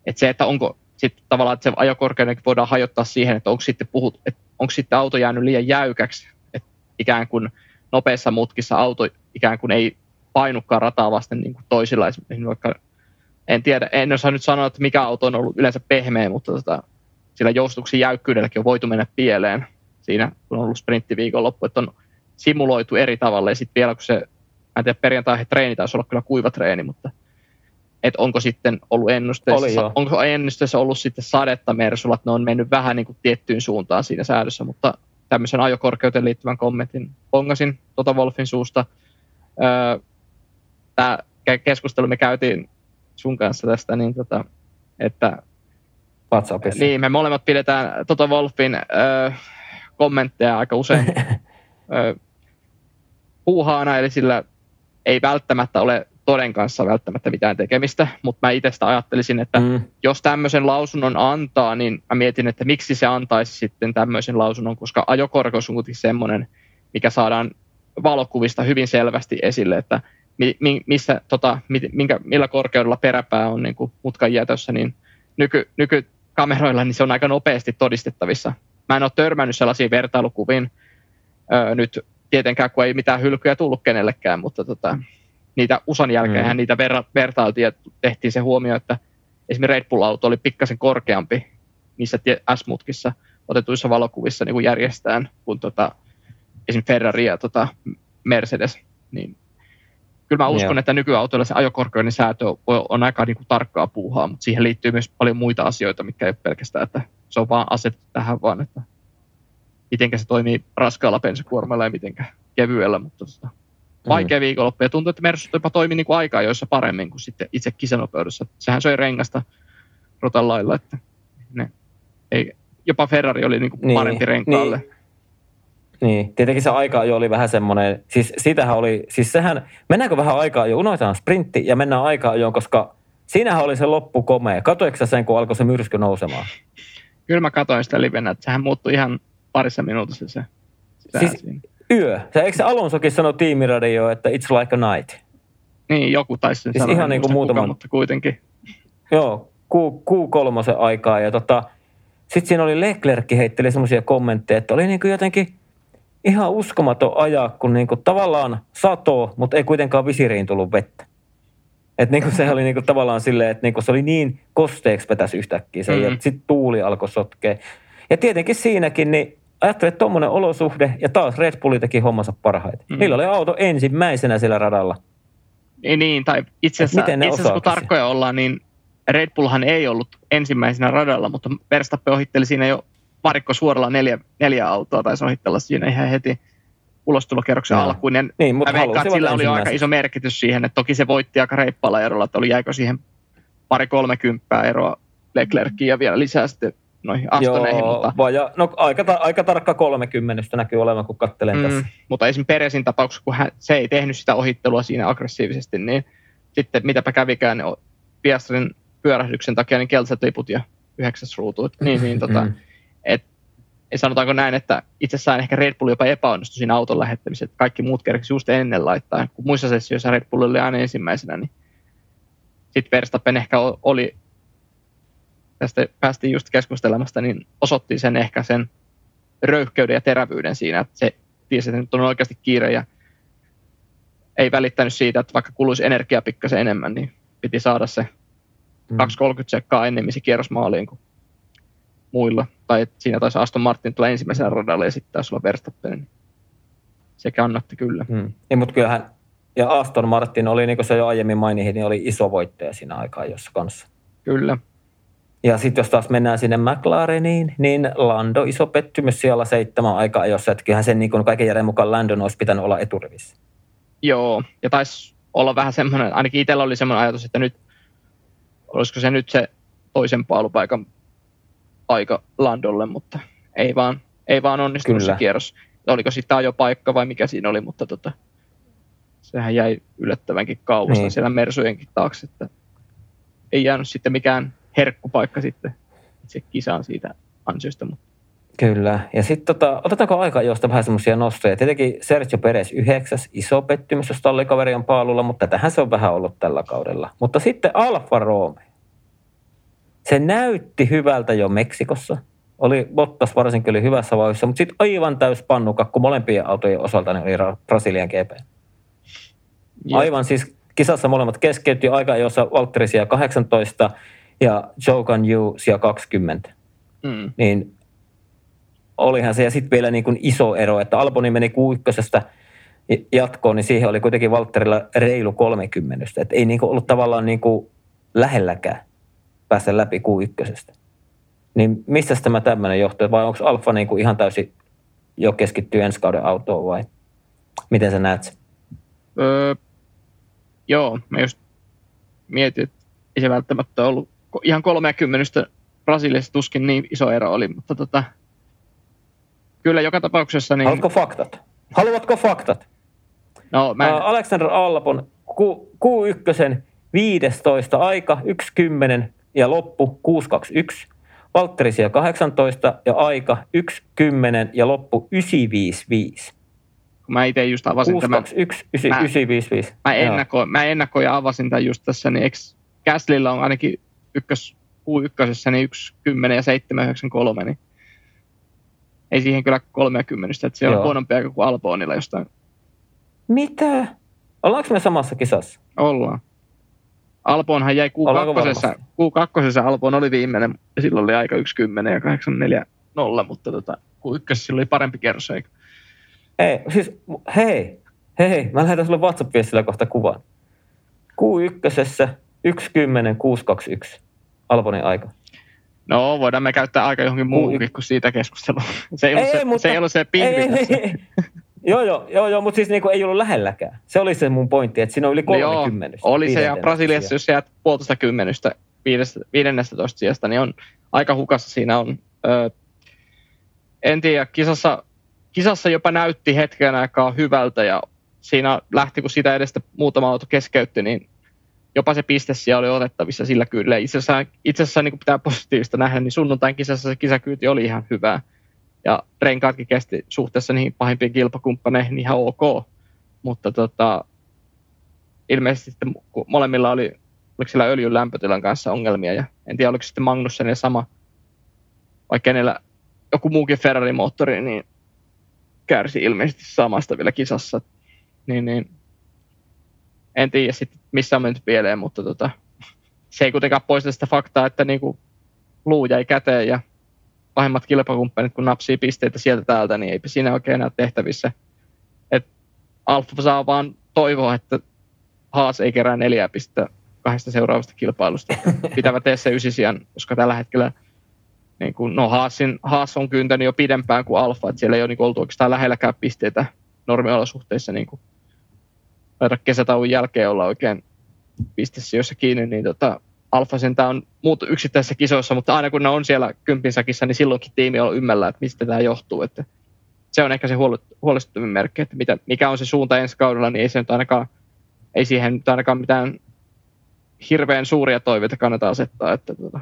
Että se, että onko sitten tavallaan, että se ajokorkeuden voidaan hajottaa siihen, että onko sitten, puhut, että onko sitten auto jäänyt liian jäykäksi, että ikään kuin nopeissa mutkissa auto ikään kuin ei painukaan rataa vasten niin kuin toisilla. Vaikka, en tiedä, en osaa nyt sanoa, että mikä auto on ollut yleensä pehmeä, mutta tota, sillä joustuksen jäykkyydelläkin on voitu mennä pieleen siinä, kun on ollut sprinttiviikonloppu, että on simuloitu eri tavalla. Ja sitten vielä, kun se, mä en tiedä, perjantai treeni taisi olla kyllä kuiva treeni, mutta että onko sitten ollut ennusteessa, Oli onko ennusteessa ollut sitten sadetta Mersulla, että ne on mennyt vähän niin kuin tiettyyn suuntaan siinä säädössä, mutta tämmöisen ajokorkeuteen liittyvän kommentin pongasin Tota Wolfin suusta. Öö, Tämä keskustelu me käytiin sun kanssa tästä, niin tota, että WhatsAppissa. Niin, me molemmat pidetään Tota Wolfin öö, kommentteja aika usein <laughs> öö, puuhaana, eli sillä ei välttämättä ole toden kanssa välttämättä mitään tekemistä, mutta mä itse ajattelisin, että mm. jos tämmöisen lausunnon antaa, niin mä mietin, että miksi se antaisi sitten tämmöisen lausunnon, koska ajokorkeus on kuitenkin semmoinen, mikä saadaan valokuvista hyvin selvästi esille, että mi, mi, missä, tota, minkä, millä korkeudella peräpää on niin kuin mutkan jätössä, niin nyky, nykykameroilla niin se on aika nopeasti todistettavissa. Mä en ole törmännyt sellaisiin vertailukuviin öö, nyt tietenkään, kun ei mitään hylkyjä tullut kenellekään, mutta tota, niitä USAn jälkeen mm. niitä verra, vertailtiin ja tehtiin se huomio, että esimerkiksi Red Bull-auto oli pikkasen korkeampi niissä S-mutkissa otetuissa valokuvissa niin kuin järjestään kuin tota, esimerkiksi Ferrari ja tota Mercedes. Niin kyllä mä uskon, yeah. että nykyautoilla se ajokorkeuden säätö on, aika niin kuin tarkkaa puuhaa, mutta siihen liittyy myös paljon muita asioita, mikä ei ole pelkästään, että se on vaan asetettu tähän vaan, että miten se toimii raskaalla pensakuormalla ja miten kevyellä, mutta tota, vaikea mm. viikonloppu ja tuntuu, että Mersu jopa toimi niin kuin aikaa joissa paremmin kuin sitten itse kisanopeudessa. Sehän söi rengasta rotan lailla, että ne, ei, jopa Ferrari oli niin kuin niin, parempi renkaalle. Niin. Niin, tietenkin se aika jo oli vähän semmoinen, siis sitähän oli, siis sehän, mennäänkö vähän aikaa jo, unohdetaan sprintti ja mennään aikaa jo, koska siinähän oli se loppu komea. Katoiko sen, kun alkoi se myrsky nousemaan? Kyllä mä katoin sitä livenä, että sehän muuttui ihan parissa minuutissa se. Siis, siinä yö. Se, eikö se Alonsokin sano tiimiradio, että it's like a night? Niin, joku taisi sen siis sanoa, ihan niin kuin muutaman, kuka, mutta kuitenkin. Joo, Q, 3 aikaa. Ja tota, sitten siinä oli Leclerc heitteli semmoisia kommentteja, että oli niin kuin jotenkin ihan uskomaton ajaa, kun niin kuin tavallaan sato, mutta ei kuitenkaan visiriin tullut vettä. Et niin kuin se oli niin kuin tavallaan silleen, että niin kuin se oli niin kosteeksi vetäisi yhtäkkiä se, mm. ja sitten tuuli alkoi sotkea. Ja tietenkin siinäkin, niin ajattelin, että tuommoinen olosuhde ja taas Red Bulli teki hommansa parhaiten. Mm. Niillä oli auto ensimmäisenä siellä radalla. Ei niin, tai itse asiassa, itse asiassa kun tarkkoja ollaan, niin Red Bullhan ei ollut ensimmäisenä radalla, mutta Verstappen ohitteli siinä jo varikko suoralla neljä, neljä autoa, tai ohitella siinä ihan heti ulostulokierroksen no. alkuun. Ja niin, mutta veikkaan, sillä oli aika iso merkitys siihen, että toki se voitti aika reippaalla erolla, että oli jäikö siihen pari kolmekymppää eroa Leclerciin ja vielä lisää sitten noihin Astoneihin. Joo, mutta... Vaja, no aika, ta, aika tarkka 30 näkyy olevan, kun katselen mm, tässä. Mutta esimerkiksi Peresin tapauksessa, kun hän, se ei tehnyt sitä ohittelua siinä aggressiivisesti, niin sitten mitäpä kävikään, niin Piastrin pyörähdyksen takia niin keltaiset liput ja yhdeksäs ruutu. Niin, niin, <laughs> tota, mm. et, sanotaanko näin, että itsessään ehkä Red Bull jopa epäonnistui siinä auton lähettämisessä, että kaikki muut kerkesi just ennen laittaa. Kun muissa sessioissa Red Bull oli aina ensimmäisenä, niin sitten Verstappen ehkä oli, tästä päästiin just keskustelemasta, niin osoitti sen ehkä sen röyhkeyden ja terävyyden siinä, että se tiesi, että nyt on oikeasti kiire ja ei välittänyt siitä, että vaikka kuluisi energiaa pikkasen enemmän, niin piti saada se mm. 2.30 sekkaa ennemmin se kierros maaliin kuin muilla. Tai että siinä taisi Aston Martin tulla ensimmäisenä radalle ja sitten taisi olla Verstappen. Niin se kannatti kyllä. Mm. Niin, mutta kyllähän, ja Aston Martin oli, niin kuin se jo aiemmin mainihin, niin oli iso voittaja siinä aikaa jossa kanssa. Kyllä. Ja sitten jos taas mennään sinne McLareniin, niin Lando iso pettymys siellä seitsemän aikaa, jossa että kyllähän sen niin kuin kaiken järjen mukaan Landon olisi pitänyt olla eturivissä. Joo, ja taisi olla vähän semmoinen, ainakin itsellä oli semmoinen ajatus, että nyt, olisiko se nyt se toisen paalupaikan aika Landolle, mutta ei vaan, ei vaan onnistunut Kyllä. se kierros. Oliko sitten jo paikka vai mikä siinä oli, mutta tota, sehän jäi yllättävänkin kauas niin. siellä Mersujenkin taakse, että ei jäänyt sitten mikään herkkupaikka sitten se kisaan siitä ansiosta. Mutta. Kyllä. Ja sitten tota, otetaanko aika josta vähän semmoisia nostoja. Tietenkin Sergio Perez yhdeksäs, iso pettymys, jos tallikaveri on paalulla, mutta tähän se on vähän ollut tällä kaudella. Mutta sitten Alfa Romeo. Se näytti hyvältä jo Meksikossa. Oli Bottas varsinkin oli hyvässä vauhdissa, mutta sitten aivan täys pannukakku molempien autojen osalta niin oli Brasilian GP. Aivan siis kisassa molemmat keskeytyi aika, jossa Valtteri 18 ja Joe Yu siellä 20. Mm. Niin olihan se, ja sitten vielä niin kuin iso ero, että Alboni meni Q1 jatkoon, niin siihen oli kuitenkin Valtterilla reilu 30. Että ei niin kuin ollut tavallaan niin kuin lähelläkään päästä läpi Q1. Niin mistä tämä tämmöinen johtuu, vai onko Alfa niin kuin ihan täysin jo keskittyy ensi kauden autoon vai miten sä näet sen? Öö, joo, mä just mietin, että ei se välttämättä ollut ihan 30 Brasiliassa tuskin niin iso ero oli, mutta tota, kyllä joka tapauksessa... Niin... Haluatko faktat? Haluatko faktat? No, mä en... Alexander Albon Q, Q1 15 aika 1.10 ja loppu 6.21. Valtteri 18 ja aika 1.10 ja loppu 9.55. Mä itse just avasin 6, tämän. 1, 9, mä, 955. Mä, ennakko, mä ennakkoin ja avasin tämän just tässä, niin eikö Gaslylla on ainakin ykkös, Q1 niin 1, 10 ja 7, 9, 3, niin ei siihen kyllä 30, että se on huonompi aika kuin Albonilla jostain. Mitä? Ollaanko me samassa kisassa? Ollaan. Albonhan jäi Q2. Q2 Albon oli viimeinen ja silloin oli aika 1.10 ja 84 0, mutta tota, Q1 sillä oli parempi kerros, eikö? Ei, siis hei, hei, mä lähetän sulle WhatsApp-viestillä kohta kuvan. Q1 1.10 621 Albonin aika. No, voidaan me käyttää aika johonkin muuhunkin kuin siitä keskustelua. Se ei, ollut, ei, se, mutta, se, ei ollut se pilvi ei, ei, ei. Joo, joo, joo, joo mutta siis niinku ei ollut lähelläkään. Se oli se mun pointti, että siinä oli yli 30. No joo, oli se, ja Brasiliassa, jos jäät puolitoista kymmenystä viidennestä toista sijasta, niin on aika hukassa siinä on. Ö, en tiedä, kisassa, kisassa jopa näytti hetken aikaa hyvältä, ja siinä lähti, kun sitä edestä muutama auto keskeytti, niin jopa se piste siellä oli otettavissa sillä kyllä. Itse asiassa, itse asiassa niin pitää positiivista nähdä, niin sunnuntain kisassa se kisakyyti oli ihan hyvää. Ja renkaatkin kesti suhteessa niihin pahimpiin kilpakumppaneihin ihan ok. Mutta tota, ilmeisesti sitten molemmilla oli, oliko siellä öljyn lämpötilan kanssa ongelmia. Ja en tiedä, oliko sitten Magnussen ja sama, vai kenellä joku muukin Ferrari-moottori, niin kärsi ilmeisesti samasta vielä kisassa. Niin, niin en tiedä sitten missä on mennyt pieleen, mutta tota, se ei kuitenkaan poista sitä faktaa, että niinku luu jäi käteen ja pahimmat kilpakumppanit, kun napsii pisteitä sieltä täältä, niin eipä siinä oikein enää tehtävissä. Et Alfa saa vaan toivoa, että Haas ei kerää neljää pistettä kahdesta seuraavasta kilpailusta. <laughs> Pitävä tee se ysisijan, koska tällä hetkellä niin kun, no Haasin, Haas on kyntänyt jo pidempään kuin Alfa, että siellä ei ole niin oltu oikeastaan lähelläkään pisteitä normiolosuhteissa niin kuin taida kesätauon jälkeen olla oikein pistessä jossa kiinni, niin tota, Alfa sentään on muut yksittäisissä kisoissa, mutta aina kun ne on siellä kympinsakissa, niin silloinkin tiimi on ymmällä, että mistä tämä johtuu. Että se on ehkä se huolestuttavin merkki, että mitä, mikä on se suunta ensi kaudella, niin ei se nyt ainakaan, ei siihen nyt ainakaan mitään hirveän suuria toiveita kannata asettaa, että tota,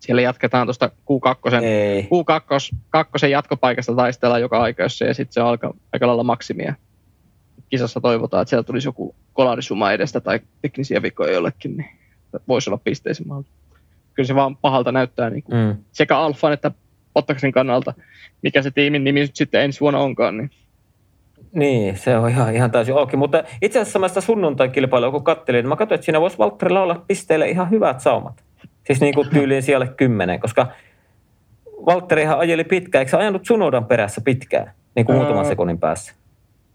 siellä jatketaan tuosta Q2, Ei. Q2 kakkosen jatkopaikasta taistellaan joka aikaisessa ja sitten se alkaa aika lailla maksimia. Kisassa toivotaan, että siellä tulisi joku kolarisuma edestä tai teknisiä vikoja jollekin, niin voisi olla pisteisen Kyllä se vaan pahalta näyttää niin kuin mm. sekä Alfan että Bottaksen kannalta, mikä se tiimin nimi nyt sitten ensi vuonna onkaan. Niin. Niin, se on ihan, ihan täysin ok. Mutta itse asiassa mä sitä sunnuntai-kilpailua kun kattelin, niin mä katsoin, että siinä voisi Valtterilla olla pisteille ihan hyvät saumat. Siis niin kuin tyyliin siellä kymmenen, koska Valtterihan ajeli pitkään. Eikö se ajanut Sunodan perässä pitkään, niin kuin öö, muutaman sekunnin päässä?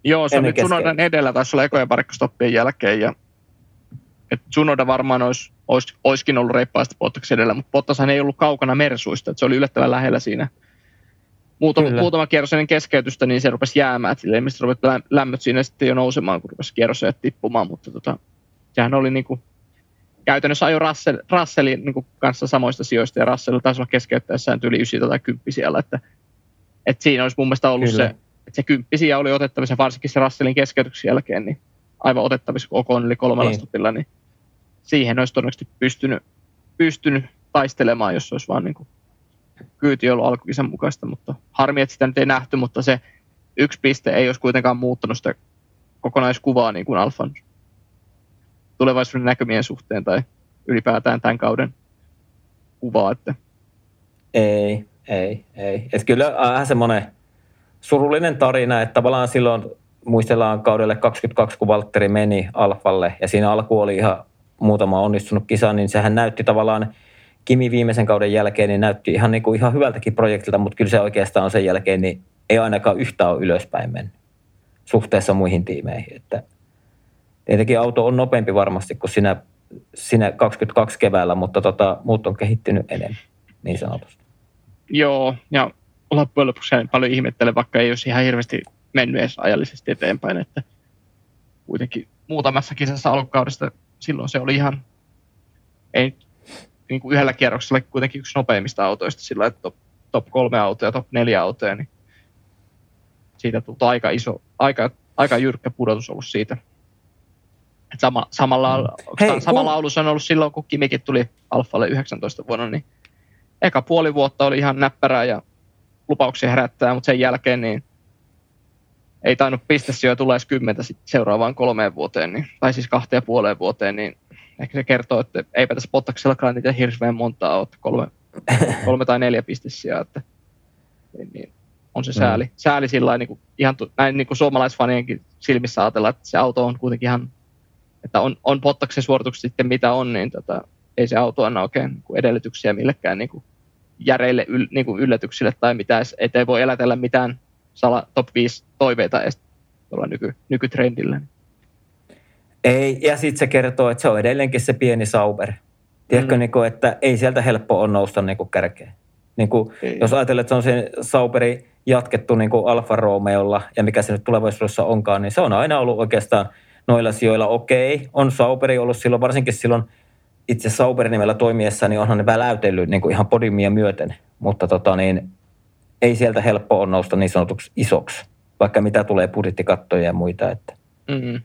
Joo, se on nyt Sunodan edellä, taisi olla ekojen parikkostoppien jälkeen. Ja, et Sunoda varmaan olisi, olisi, olisikin ollut reippaasti Bottas edellä, mutta Bottashan ei ollut kaukana Mersuista, että se oli yllättävän lähellä siinä. Muutama, muutama kierros ennen keskeytystä, niin se rupesi jäämään. Että ilmeisesti rupesi lämmöt siinä sitten jo nousemaan, kun rupesi kierrosajat tippumaan, mutta tota, sehän oli niin kuin käytännössä ajoi Russell, Russellin niin kanssa samoista sijoista, ja Russell taisi olla keskeyttäessään yli 9 tai 10 siellä, että, että siinä olisi mun mielestä ollut Kyllä. se, että se kymppisiä oli otettavissa, varsinkin se Russellin keskeytyksen jälkeen, niin aivan otettavissa on yli kolmella niin. stopilla, niin siihen olisi todennäköisesti pystynyt, pystynyt taistelemaan, jos olisi vaan niin kuin kyyti ollut alkukisan mukaista, mutta harmi, että sitä nyt ei nähty, mutta se yksi piste ei olisi kuitenkaan muuttanut sitä kokonaiskuvaa niin kuin Alfan tulevaisuuden näkymien suhteen tai ylipäätään tämän kauden kuvaa. Että... Ei, ei, ei. Et kyllä vähän semmoinen surullinen tarina, että tavallaan silloin muistellaan kaudelle 22, kun Valtteri meni Alfalle ja siinä alku oli ihan muutama onnistunut kisa, niin sehän näytti tavallaan Kimi viimeisen kauden jälkeen niin näytti ihan, niin kuin ihan hyvältäkin projektilta, mutta kyllä se oikeastaan on sen jälkeen, niin ei ainakaan yhtään ole ylöspäin mennyt suhteessa muihin tiimeihin. Että Tietenkin auto on nopeampi varmasti kuin sinä, sinä 22 keväällä, mutta tota, muut on kehittynyt enemmän, niin sanotusti. Joo, ja loppujen lopuksi paljon ihmettelen, vaikka ei olisi ihan hirveästi mennyt edes ajallisesti eteenpäin, että kuitenkin muutamassa kisassa alkukaudesta silloin se oli ihan, ei niin kuin yhdellä kierroksella kuitenkin yksi nopeimmista autoista sillä että top, top kolme autoa ja top neljä autoja, niin siitä tuli aika iso, aika, aika jyrkkä pudotus ollut siitä et sama, samalla, mm. Hei, samalla kun... on ollut silloin, kun Kimikin tuli Alfalle 19 vuonna, niin eka puoli vuotta oli ihan näppärää ja lupauksia herättää, mutta sen jälkeen niin ei tainnut pistesijoja tulla edes kymmentä seuraavaan kolmeen vuoteen, niin, tai siis kahteen ja puoleen vuoteen, niin ehkä se kertoo, että eipä tässä Pottaksellakaan niitä hirveän montaa ole, kolme, <laughs> kolme tai neljä pistesiä, että niin, niin, on se sääli. Mm. Sääli sillä niin kuin, ihan näin niin kuin suomalaisfanienkin silmissä ajatella, että se auto on kuitenkin ihan että on, on Bottaksen suoritukset sitten mitä on, niin tota, ei se auto anna oikein niin kuin edellytyksiä millekään niin kuin järeille yl, niin kuin yllätyksille tai mitään, ettei voi elätellä mitään sala, top 5 toiveita edes tuolla nyky, nykytrendillä. Ei, ja sitten se kertoo, että se on edelleenkin se pieni Sauber. Tiedätkö, mm. niin kuin, että ei sieltä helppo on nousta niin kuin kärkeen. Niin kuin, jos ajatellaan, että se on se Sauberi jatkettu niin kuin Alfa Romeolla, ja mikä se nyt tulevaisuudessa onkaan, niin se on aina ollut oikeastaan – noilla sijoilla okei. On Sauperi ollut silloin, varsinkin silloin itse Sauberin nimellä toimiessa, niin onhan ne väläytellyt niin kuin ihan podimia myöten. Mutta tota, niin, ei sieltä helppo on nousta niin sanotuksi isoksi, vaikka mitä tulee budjettikattoja ja muita. Että, mm-hmm.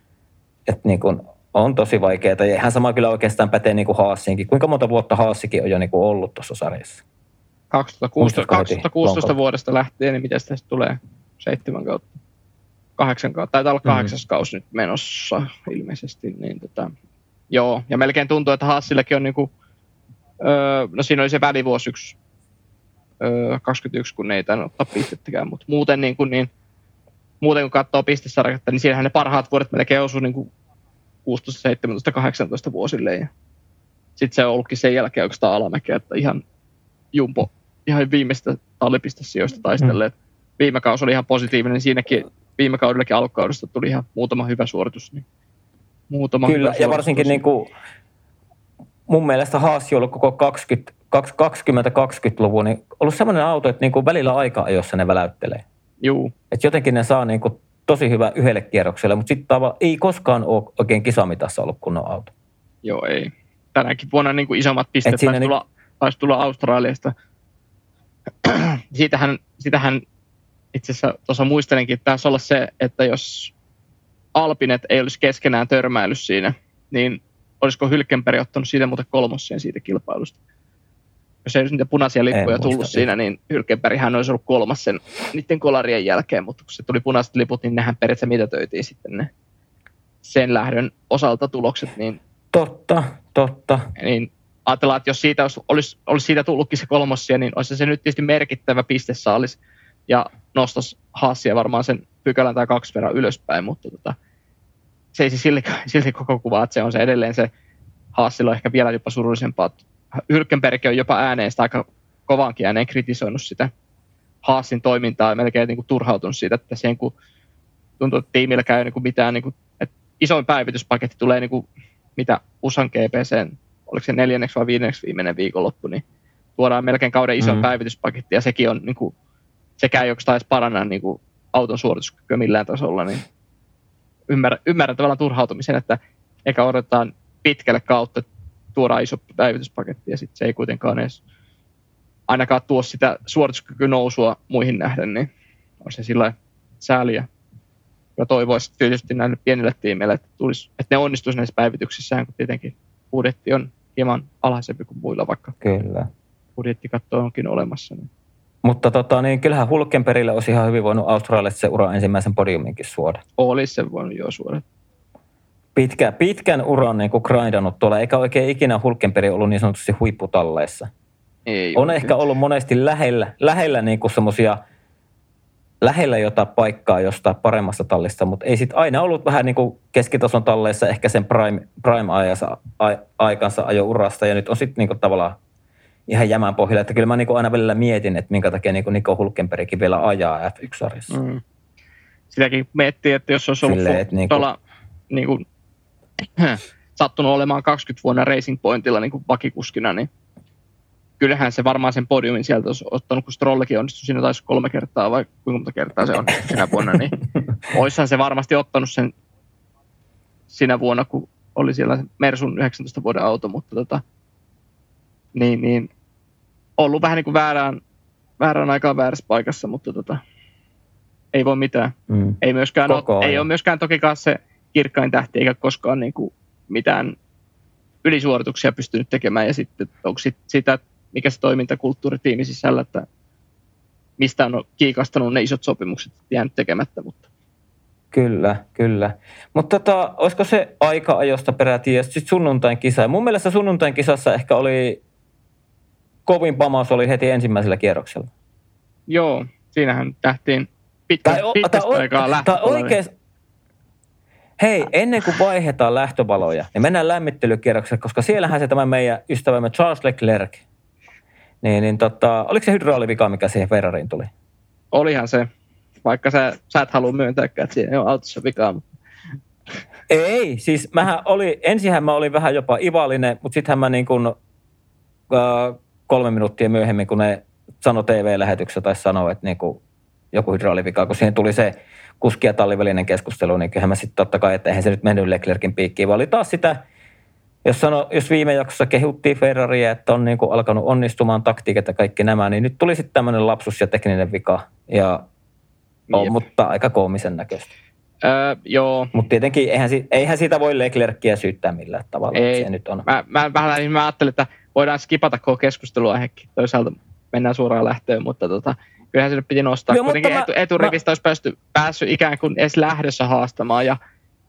että niin kuin, on tosi vaikeaa. Ja ihan sama kyllä oikeastaan pätee niin kuin Haasiinkin. Kuinka monta vuotta Haasikin on jo niin kuin ollut tuossa sarjassa? 2016, 2016 vuodesta lähtien, niin miten sitä tulee? Seitsemän kautta kahdeksan kautta, taitaa olla mhm. kahdeksas mm. kausi nyt menossa ilmeisesti, niin tota, joo, ja melkein tuntuu, että Haasillekin on niinku, öö, no siinä oli se välivuosi yksi, öö, 21, kun ne ei tainnut ottaa pistettäkään, mutta muuten niin kuin, niin, muuten kun katsoo pistesarjata, niin siinähän ne parhaat vuodet melkein osuu niin kuin 16, 17, 18 vuosille, ja sitten se on ollutkin sen jälkeen oikeastaan alamäkeä, että ihan jumpo ihan viimeistä tallipistesijoista taistelee. Mm. Viime kausi oli ihan positiivinen, siinäkin viime kaudellakin alkukaudesta tuli ihan muutama hyvä suoritus. Niin muutama Kyllä, hyvä ja varsinkin niin kuin, mun mielestä Haas on ollut koko 20, 20-20-luvun niin ollut sellainen auto, että niin kuin välillä aika jossa ne väläyttelee. Juu. Et jotenkin ne saa niin kuin tosi hyvä yhdelle kierrokselle, mutta sitten ei koskaan ole oikein kisamitassa ollut kunnon auto. Joo, ei. Tänäkin vuonna niin kuin isommat pisteet taisi, niin... tulla, taisi tulla Australiasta. <clears throat> siitähän, siitähän itse asiassa tuossa muistelenkin, että taisi olla se, että jos Alpinet ei olisi keskenään törmäillyt siinä, niin olisiko Hylkenberg ottanut siitä muuten kolmosseen siitä kilpailusta. Jos ei niitä punaisia lippuja tullut muista, siinä, niin hän olisi ollut kolmas sen niiden kolarien jälkeen, mutta kun se tuli punaiset liput, niin nehän periaatteessa mitä töitiin sitten ne sen lähdön osalta tulokset. Niin, totta, totta. Niin ajatellaan, että jos siitä olisi, olisi, olisi siitä tullutkin se kolmossia, niin olisi se nyt tietysti merkittävä pistesaalis ja nostaisi Haasia varmaan sen pykälän tai kaksi verran ylöspäin, mutta tota, se ei se silti, silti koko kuva, että se on se edelleen se Haasilla ehkä vielä jopa surullisempaa. Hylkenberg on jopa ääneen aika kovankin ääneen kritisoinut sitä Haasin toimintaa ja melkein niin kuin turhautunut siitä, että sen kun tuntuu, että tiimillä käy niin kuin mitään, niin kuin, että isoin päivityspaketti tulee niin kuin, mitä USAn GPCn, oliko se neljänneksi vai viidenneksi viimeinen viikonloppu, niin tuodaan melkein kauden isoin mm-hmm. päivityspaketti ja sekin on niin kuin, sekä ei oikeastaan edes paranna niin kuin, auton suorituskykyä millään tasolla, niin ymmärrän, ymmärrän tavallaan turhautumisen, että eikä odotetaan pitkälle kautta tuoda iso päivityspaketti ja sitten se ei kuitenkaan edes ainakaan tuo sitä suorituskyky nousua muihin nähden, niin on se sillä sääliä. Ja toivoisi tietysti näille pienille tiimeille, että, tulisi, että ne onnistuisi näissä päivityksissä, kun tietenkin budjetti on hieman alhaisempi kuin muilla, vaikka Kyllä. budjettikatto onkin olemassa. Niin. Mutta tota, niin kyllähän Hulkenperille olisi ihan hyvin voinut Australiassa se ura ensimmäisen podiuminkin suoda. Olisi se voinut jo suoda. Pitkä, pitkän uran niin kuin grindannut tuolla, eikä oikein ikinä Hulkenperi ollut niin sanotusti huipputalleissa. Ei on ehkä ollut monesti lähellä, lähellä niin kuin semmosia, lähellä jota paikkaa jostain paremmasta tallista, mutta ei sitten aina ollut vähän niin kuin keskitason talleissa ehkä sen prime, prime-aikansa aikansa ajo urasta ja nyt on sitten niin tavallaan ihan jämän pohjalla. Että kyllä mä niin aina välillä mietin, että minkä takia niin Niko Hulkenbergkin vielä ajaa F1-sarjassa. Mm. Sitäkin miettii, että jos olisi ollut Silleen, että niin kuin... niin kuin, <clears throat> sattunut olemaan 20 vuonna Racing Pointilla niin kuin vakikuskina, niin kyllähän se varmaan sen podiumin sieltä olisi ottanut, kun Strollekin onnistui siinä taisi kolme kertaa vai kuinka monta kertaa se on <clears throat> sinä vuonna, niin oissahan se varmasti ottanut sen sinä vuonna, kun oli siellä Mersun 19 vuoden auto, mutta tota, niin, niin ollut vähän niin kuin väärään, väärään aikaan väärässä paikassa, mutta tota, ei voi mitään. Mm. Ei, myöskään ole, ei ole myöskään tokikaan se kirkkain tähti, eikä koskaan niin kuin mitään ylisuorituksia pystynyt tekemään. Ja sitten onko sit sitä, mikä se toimintakulttuuri tiimi sisällä, että mistä on kiikastanut ne isot sopimukset jäänyt tekemättä. Mutta. Kyllä, kyllä. Mutta tota, olisiko se aika-ajosta peräti ja sitten sunnuntain kisa? mun mielestä sunnuntain kisassa ehkä oli kovin pamaus oli heti ensimmäisellä kierroksella. Joo, siinähän tähtiin pitkä, tai, pitkästä tai, aikaa lähtöpaloja. Hei, ennen kuin vaihdetaan lähtövaloja, niin mennään lämmittelykierrokselle, koska siellähän se tämä meidän ystävämme Charles Leclerc, niin, niin tota, oliko se hydraulivika, mikä siihen Ferrariin tuli? Olihan se, vaikka sä, sä et halua myöntääkään, että siinä on autossa vikaa. Ei, siis mähän oli, ensinhän mä olin vähän jopa ivallinen, mutta sittenhän mä niin kuin, äh, kolme minuuttia myöhemmin, kun ne sanoi TV-lähetyksessä tai sanoi, että niin kuin joku hydraulivika, kun siihen tuli se kuski ja tallivälinen keskustelu, niin kyllähän mä sitten totta kai, että eihän se nyt mennyt Leclerkin piikkiin, vaan oli taas sitä, jos, sano, jos viime jaksossa kehuttiin Ferraria, että on niin kuin alkanut onnistumaan taktiikat ja kaikki nämä, niin nyt tuli sitten tämmöinen lapsus ja tekninen vika, ja on, mutta aika koomisen näköistä. Öö, joo. Mutta tietenkin eihän, eihän siitä voi Leclerkia syyttää millään tavalla. Ei. Se nyt on. Mä, mä, vähän mä ajattelin, että voidaan skipata koko keskustelua hekki. Toisaalta mennään suoraan lähtöön, mutta tota, kyllähän se piti nostaa. Joo, Kuitenkin etu, eturivistä mä... olisi päästy, päässyt ikään kuin edes lähdössä haastamaan ja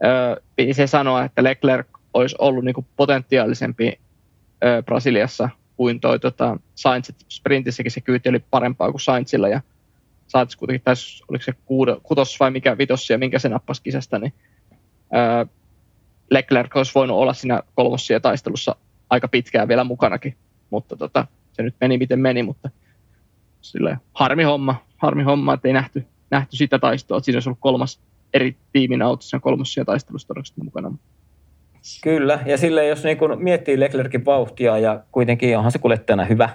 ö, piti se sanoa, että Leclerc olisi ollut niin kuin potentiaalisempi ö, Brasiliassa kuin toi tota, Sainz. Sprintissäkin se kyyti oli parempaa kuin Sainzilla ja Sainz kuitenkin tässä, oliko se kuudo, kutos vai mikä vitos ja minkä se nappasi kisasta, niin ö, Leclerc olisi voinut olla siinä kolmossia taistelussa aika pitkään vielä mukanakin, mutta tota, se nyt meni miten meni, mutta silleen, harmi homma, harmi homma, että ei nähty, nähty sitä taistoa, että siinä olisi ollut kolmas eri tiimin autossa kolmossia taistelussa todennäköisesti mukana. Kyllä, ja sille jos niin kun miettii Leclerkin vauhtia ja kuitenkin onhan se kuljettajana hyvä,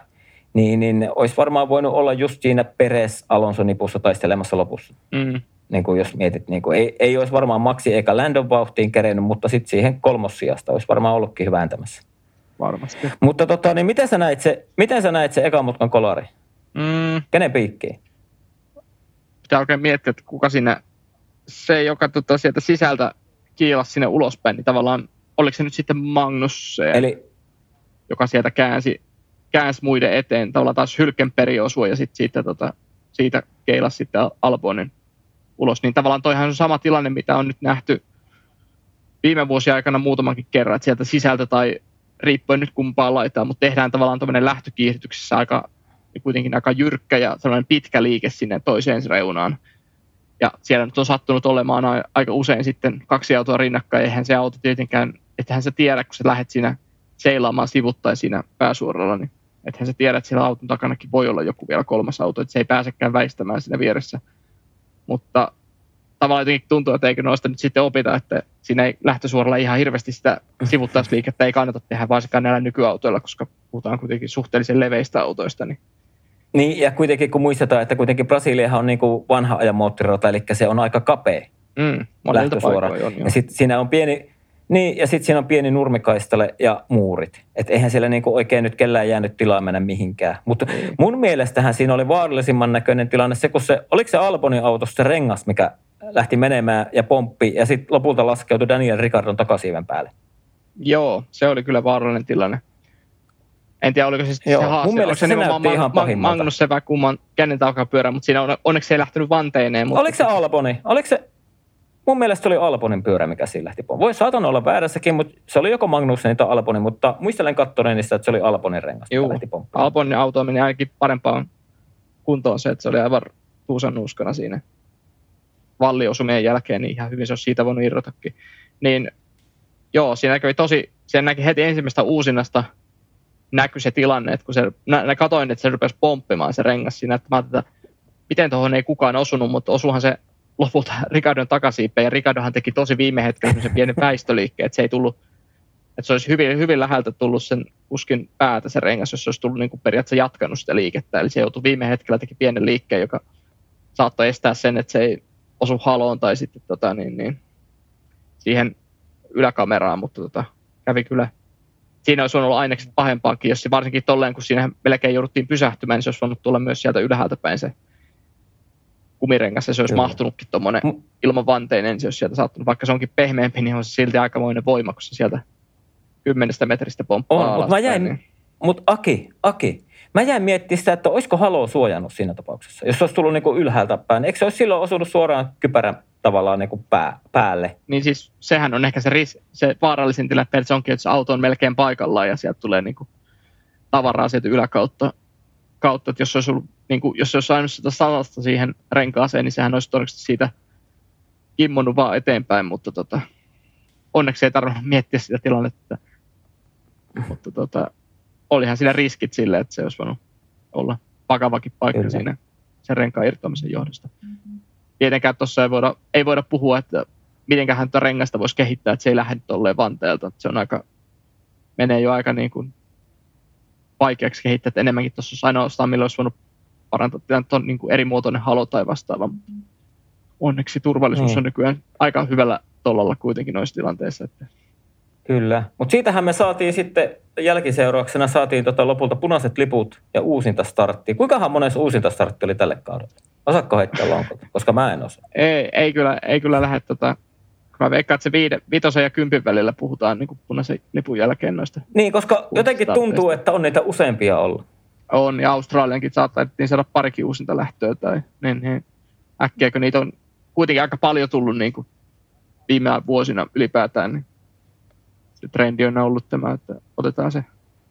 niin, niin olisi varmaan voinut olla just siinä Peres Alonso nipussa taistelemassa lopussa. Mm. Niin kuin jos mietit, niin kuin, ei, ei olisi varmaan Maxi eikä Landon vauhtiin kerennyt, mutta sitten siihen kolmossijasta olisi varmaan ollutkin hyvä ääntämässä varmasti. Mutta tota, niin miten sä näit se, miten sä näit se ekan mutkan kolari? Mm. Kenen piikkiin? Pitää oikein miettiä, että kuka siinä, se joka tota, sieltä sisältä kiilasi sinne ulospäin, niin tavallaan oliko se nyt sitten Magnus, Eli joka sieltä käänsi, käänsi muiden eteen, tavallaan taas Hylkenperi osui ja sitten siitä, tota, siitä keilasi sitten Albonin ulos. Niin tavallaan toihan on sama tilanne, mitä on nyt nähty viime vuosien aikana muutamankin kerran, että sieltä sisältö tai riippuen nyt kumpaan laitaan, mutta tehdään tavallaan tämmöinen lähtökiihdytyksessä aika, kuitenkin aika jyrkkä ja sellainen pitkä liike sinne toiseen reunaan. Ja siellä nyt on sattunut olemaan aika usein sitten kaksi autoa rinnakkain, eihän se auto tietenkään, ettehän sä tiedä, kun sä lähdet siinä seilaamaan sivuttain siinä pääsuoralla, niin ethän sä tiedä, että siellä auton takanakin voi olla joku vielä kolmas auto, että se ei pääsekään väistämään siinä vieressä. Mutta tavallaan jotenkin tuntuu, että eikö noista nyt sitten opita, että siinä ei lähtösuoralla ihan hirveästi sitä sivuttausliikettä ei kannata tehdä varsinkaan näillä nykyautoilla, koska puhutaan kuitenkin suhteellisen leveistä autoista. Niin niin, ja kuitenkin kun muistetaan, että kuitenkin Brasiliahan on niin kuin vanha ajan moottorirata, eli se on aika kapea mm, lähtösuora. On, ja sitten siinä on pieni, niin, ja sitten siinä on pieni nurmikaistale ja muurit. Että eihän siellä niinku oikein nyt kellään jäänyt tilaa mennä mihinkään. Mutta mm. mun mielestähän siinä oli vaarallisimman näköinen tilanne se, kun se, oliko se Albonin autossa se rengas, mikä lähti menemään ja pomppi, ja sitten lopulta laskeutui Daniel Ricardon takasiiven päälle. Joo, se oli kyllä vaarallinen tilanne. En tiedä, oliko se sitten Joo, se haaste. Mun mielestä se, se näytti ihan ma- Magnus Sepä kumman kännen pyörä, mutta siinä on, onneksi se ei lähtenyt vanteineen. Mutta oliko se Alboni? Oliko se, mun mielestä se oli Albonin pyörä, mikä siinä lähti pois. Voi saatan olla väärässäkin, mutta se oli joko Magnussen tai Alboni, mutta muistelen kattoneenista, että se oli Albonin rengas, Joo, Albonin auto meni ainakin parempaan kuntoon se, että se oli aivan tuusan nuuskana siinä valliosumien jälkeen, niin ihan hyvin se olisi siitä voinut irrotakin. Niin joo, siinä kävi tosi, sen näki heti ensimmäistä uusinnasta näkyi se tilanne, että kun se, nä, nä katoin, että se rupesi pomppimaan se rengas siinä, että mä että miten tuohon ei kukaan osunut, mutta osuhan se lopulta <laughs> Ricardon takasiipeen, ja Ricardohan teki tosi viime hetkellä se pienen <laughs> väistöliikkeen, että se ei tullut, että se olisi hyvin, hyvin läheltä tullut sen kuskin päätä se rengas, jos se olisi tullut niin kuin periaatteessa jatkanut sitä liikettä, eli se joutui viime hetkellä teki pienen liikkeen, joka saattoi estää sen, että se ei osu haloon tai sitten tota, niin, niin, siihen yläkameraan, mutta tota, kävi kyllä siinä olisi ollut ainekset pahempaakin, jos se varsinkin tolleen, kun siinä melkein jouduttiin pysähtymään, niin se olisi voinut tulla myös sieltä ylhäältä päin se kumirengas, ja se olisi Kyllä. mahtunutkin tuommoinen mm. ilman vanteinen, niin se olisi sieltä saattanut, vaikka se onkin pehmeämpi, niin on se silti aikamoinen voima, kun se sieltä kymmenestä metristä pomppaa on, mutta mä jäin, niin. Mutta Aki, Aki, mä jäin miettimään sitä, että olisiko Halo suojannut siinä tapauksessa, jos se olisi tullut niin ylhäältä päin. Eikö se olisi silloin osunut suoraan kypärän tavallaan niin kuin pää, päälle. Niin siis sehän on ehkä se, ris, se vaarallisin tilanne, että se onkin, että se auto on melkein paikallaan ja sieltä tulee niin kuin tavaraa sieltä yläkautta. Kautta, että jos olisi, ollut, niin kuin, jos olisi saanut sitä salasta siihen renkaaseen, niin sehän olisi todennäköisesti siitä kimmonut vaan eteenpäin, mutta tota, onneksi ei tarvinnut miettiä sitä tilannetta. Mutta tota, olihan siinä riskit sille, että se olisi voinut olla vakavakin paikka Kyllä. siinä sen renkaan irtoamisen johdosta. Mm-hmm tietenkään tuossa ei voida, ei voida puhua, että mitenköhän tätä rengasta voisi kehittää, että se ei lähde tolleen vanteelta. Se on aika, menee jo aika niin kuin vaikeaksi kehittää, että enemmänkin tuossa olisi ainoastaan, millä olisi voinut parantaa tilannetta, on niin kuin eri muotoinen halo tai vastaava. Onneksi turvallisuus mm. on nykyään aika hyvällä tollalla kuitenkin noissa tilanteissa. Että Kyllä, mutta siitähän me saatiin sitten jälkiseurauksena saatiin tota lopulta punaiset liput ja uusinta startti. Kuinkahan monessa uusinta startti oli tälle kaudelle? Osaatko heittää lonkot? Koska mä en osaa. Ei, ei kyllä, ei kyllä lähde tota, mä veikkaan, että se viide, vitosen ja kympin välillä puhutaan niin kuin punaisen lipun jälkeen noista. Niin, koska jotenkin tuntuu, että on niitä useampia ollut. On, ja Australiankin saattaa saada parikin uusinta lähtöä, tai niin, niin äkkiä, kun niitä on kuitenkin aika paljon tullut niin kuin viime vuosina ylipäätään, niin se trendi on ollut tämä, että otetaan se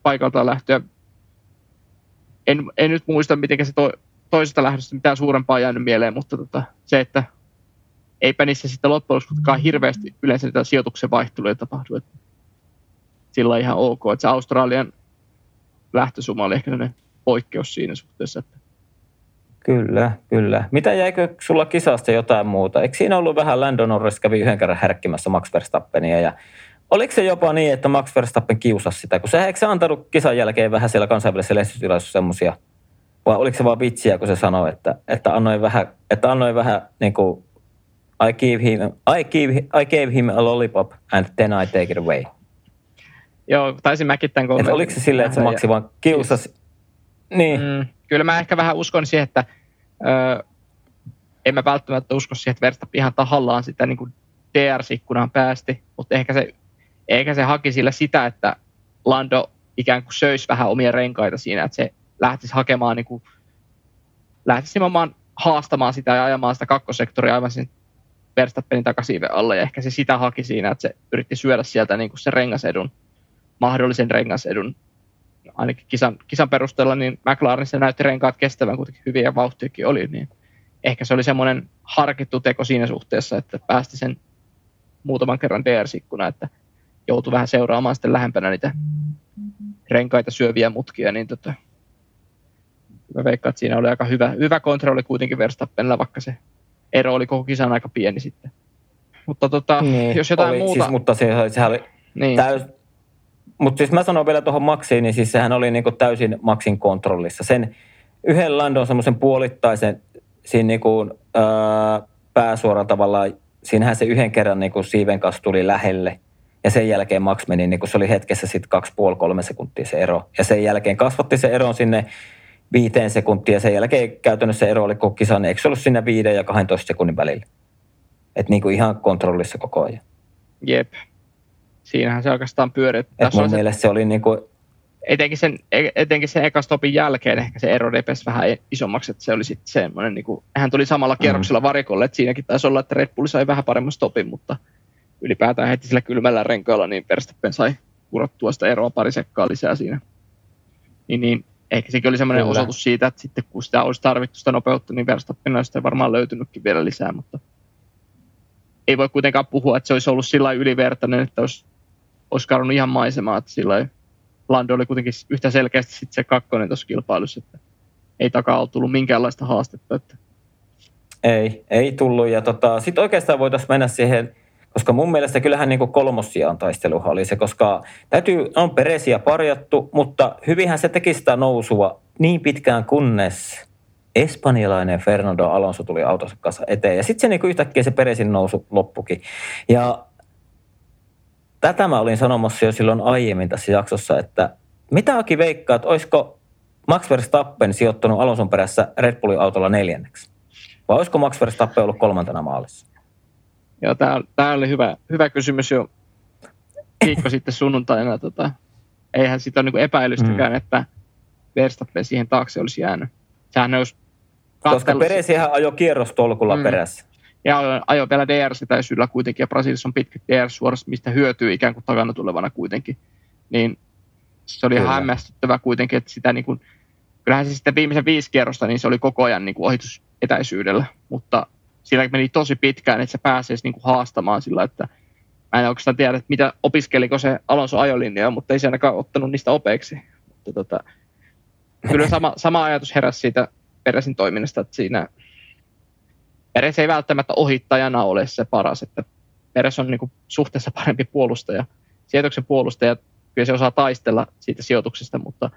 paikaltaan lähtöä. En, en nyt muista, miten se to, toisesta lähdöstä mitään suurempaa jäänyt mieleen, mutta tota, se, että eipä niissä sitten loppujen lopuksi hirveästi yleensä niitä sijoituksen vaihteluja tapahdu. Että sillä on ihan ok. Että se Australian lähtösuma oli ehkä sellainen poikkeus siinä suhteessa. Että Kyllä, kyllä. Mitä jäikö sulla kisasta jotain muuta? Eikö siinä ollut vähän Landon Norris kävi yhden kerran härkkimässä Max Verstappenia ja Oliko se jopa niin, että Max Verstappen kiusasi sitä, kun se eikö se antanut kisan jälkeen vähän siellä kansainvälisessä lehdistötilaisuudessa semmoisia, vai oliko se vaan vitsiä, kun se sanoi, että, että annoin vähän, että annoin vähän niin kuin, I give him, I give, I gave him a lollipop and then I take it away. Joo, taisin mäkin tämän kommentin. Oliko se silleen, että se Maxi vaan kiusasi? Niin. Mm, kyllä mä ehkä vähän uskon siihen, että ö, en mä välttämättä usko siihen, että Verstappen ihan tahallaan sitä niin kuin DR-ikkunaan päästi, mutta ehkä se Eikä se haki sillä sitä, että Lando ikään kuin söisi vähän omia renkaita siinä, että se lähtisi hakemaan niin kuin, lähtisi nimenomaan haastamaan sitä ja ajamaan sitä kakkosektoria aivan sen Verstappenin takasiiven alle. Ja ehkä se sitä haki siinä, että se yritti syödä sieltä niin kuin se rengasedun, mahdollisen rengasedun. Ainakin kisan, kisan perusteella, niin McLaren se näytti renkaat kestävän kuitenkin hyviä ja vauhtiakin oli. Niin ehkä se oli semmoinen harkittu teko siinä suhteessa, että päästi sen muutaman kerran DRS-ikkuna, että joutui vähän seuraamaan sitten lähempänä niitä renkaita syöviä mutkia, niin tota, mä veikkaan, että siinä oli aika hyvä, hyvä kontrolli kuitenkin Verstappenilla, vaikka se ero oli koko kisan aika pieni sitten. Mutta tota, niin, jos jotain oli, muuta... Siis, mutta se, sehän oli niin. täys, mutta siis mä sanon vielä tuohon Maxiin, niin siis sehän oli niinku täysin Maxin kontrollissa. Sen yhden Landon semmoisen puolittaisen siinä niinku, ää, pääsuoran tavallaan, siinähän se yhden kerran niinku siiven kanssa tuli lähelle. Ja sen jälkeen Max meni, niin se oli hetkessä sitten kaksi puoli kolme sekuntia se ero. Ja sen jälkeen kasvatti se eron sinne viiteen sekuntia. Sen jälkeen käytännössä ero oli koko kisan, eikö se ollut sinne viiden ja 12 sekunnin välillä? Että niin kuin ihan kontrollissa koko ajan. Jep. Siinähän se oikeastaan pyörii. Et mun mielestä se oli niin kuin... Etenkin sen, etenkin sen eka stopin jälkeen ehkä se ero repesi vähän isommaksi, että se oli sitten semmoinen, niin kuin, hän tuli samalla kierroksella mm. varikolle, että siinäkin taisi olla, että Red Bull sai vähän paremman stopin, mutta ylipäätään heti sillä kylmällä renkaalla, niin Verstappen sai kurottua sitä eroa pari sekkaa lisää siinä. Niin, niin ehkä sekin oli semmoinen Kyllä. osoitus siitä, että sitten kun sitä olisi tarvittu sitä nopeutta, niin Verstappen olisi varmaan löytynytkin vielä lisää, mutta ei voi kuitenkaan puhua, että se olisi ollut sillä ylivertainen, että olisi, olisi kadonnut ihan maisemaa, että sillä Lando oli kuitenkin yhtä selkeästi sitten se kakkonen tuossa kilpailussa, että ei takaa ole tullut minkäänlaista haastetta. Että. Ei, ei tullut. Ja tota, sitten oikeastaan voitaisiin mennä siihen koska mun mielestä kyllähän niin kolmossiaan taisteluhan oli se, koska täytyy, on peresiä parjattu, mutta hyvinhän se teki sitä nousua niin pitkään kunnes espanjalainen Fernando Alonso tuli autonsa kanssa eteen. Ja sitten se niin yhtäkkiä se peresin nousu loppukin. Ja tätä mä olin sanomassa jo silloin aiemmin tässä jaksossa, että mitä Aki veikkaa, että olisiko Max Verstappen sijoittunut Alonson perässä Red Bullin autolla neljänneksi? Vai olisiko Max Verstappen ollut kolmantena maalissa? Joo, tämä oli hyvä, hyvä kysymys jo viikko sitten sunnuntaina. Tota, eihän sitä ole niin epäilystäkään, mm. että Verstappen siihen taakse olisi jäänyt. Sehän olisi Koska Peresihän ajoi kierrostolkulla mm. perässä. Ja ajoi vielä DRS-etäisyydellä kuitenkin, ja Brasiliassa on pitkät DRS-suorat, mistä hyötyy ikään kuin takana tulevana kuitenkin. Niin se oli Kyllä. hämmästyttävä kuitenkin, että sitä niin kuin, kyllähän se sitten viimeisen viisi kierrosta, niin se oli koko ajan niin kuin ohitusetäisyydellä, mutta sillä meni tosi pitkään, että se pääsee niin kuin haastamaan sillä, että mä en oikeastaan tiedä, että mitä opiskeliko se Alonso ajolinja, mutta ei se ainakaan ottanut niistä opeiksi. Mutta tota, kyllä sama, sama ajatus heräsi siitä Peresin toiminnasta, että siinä Peres ei välttämättä ohittajana ole se paras, että Peres on niin kuin suhteessa parempi puolustaja. Sijoituksen puolustaja, kyllä se osaa taistella siitä sijoituksesta, mutta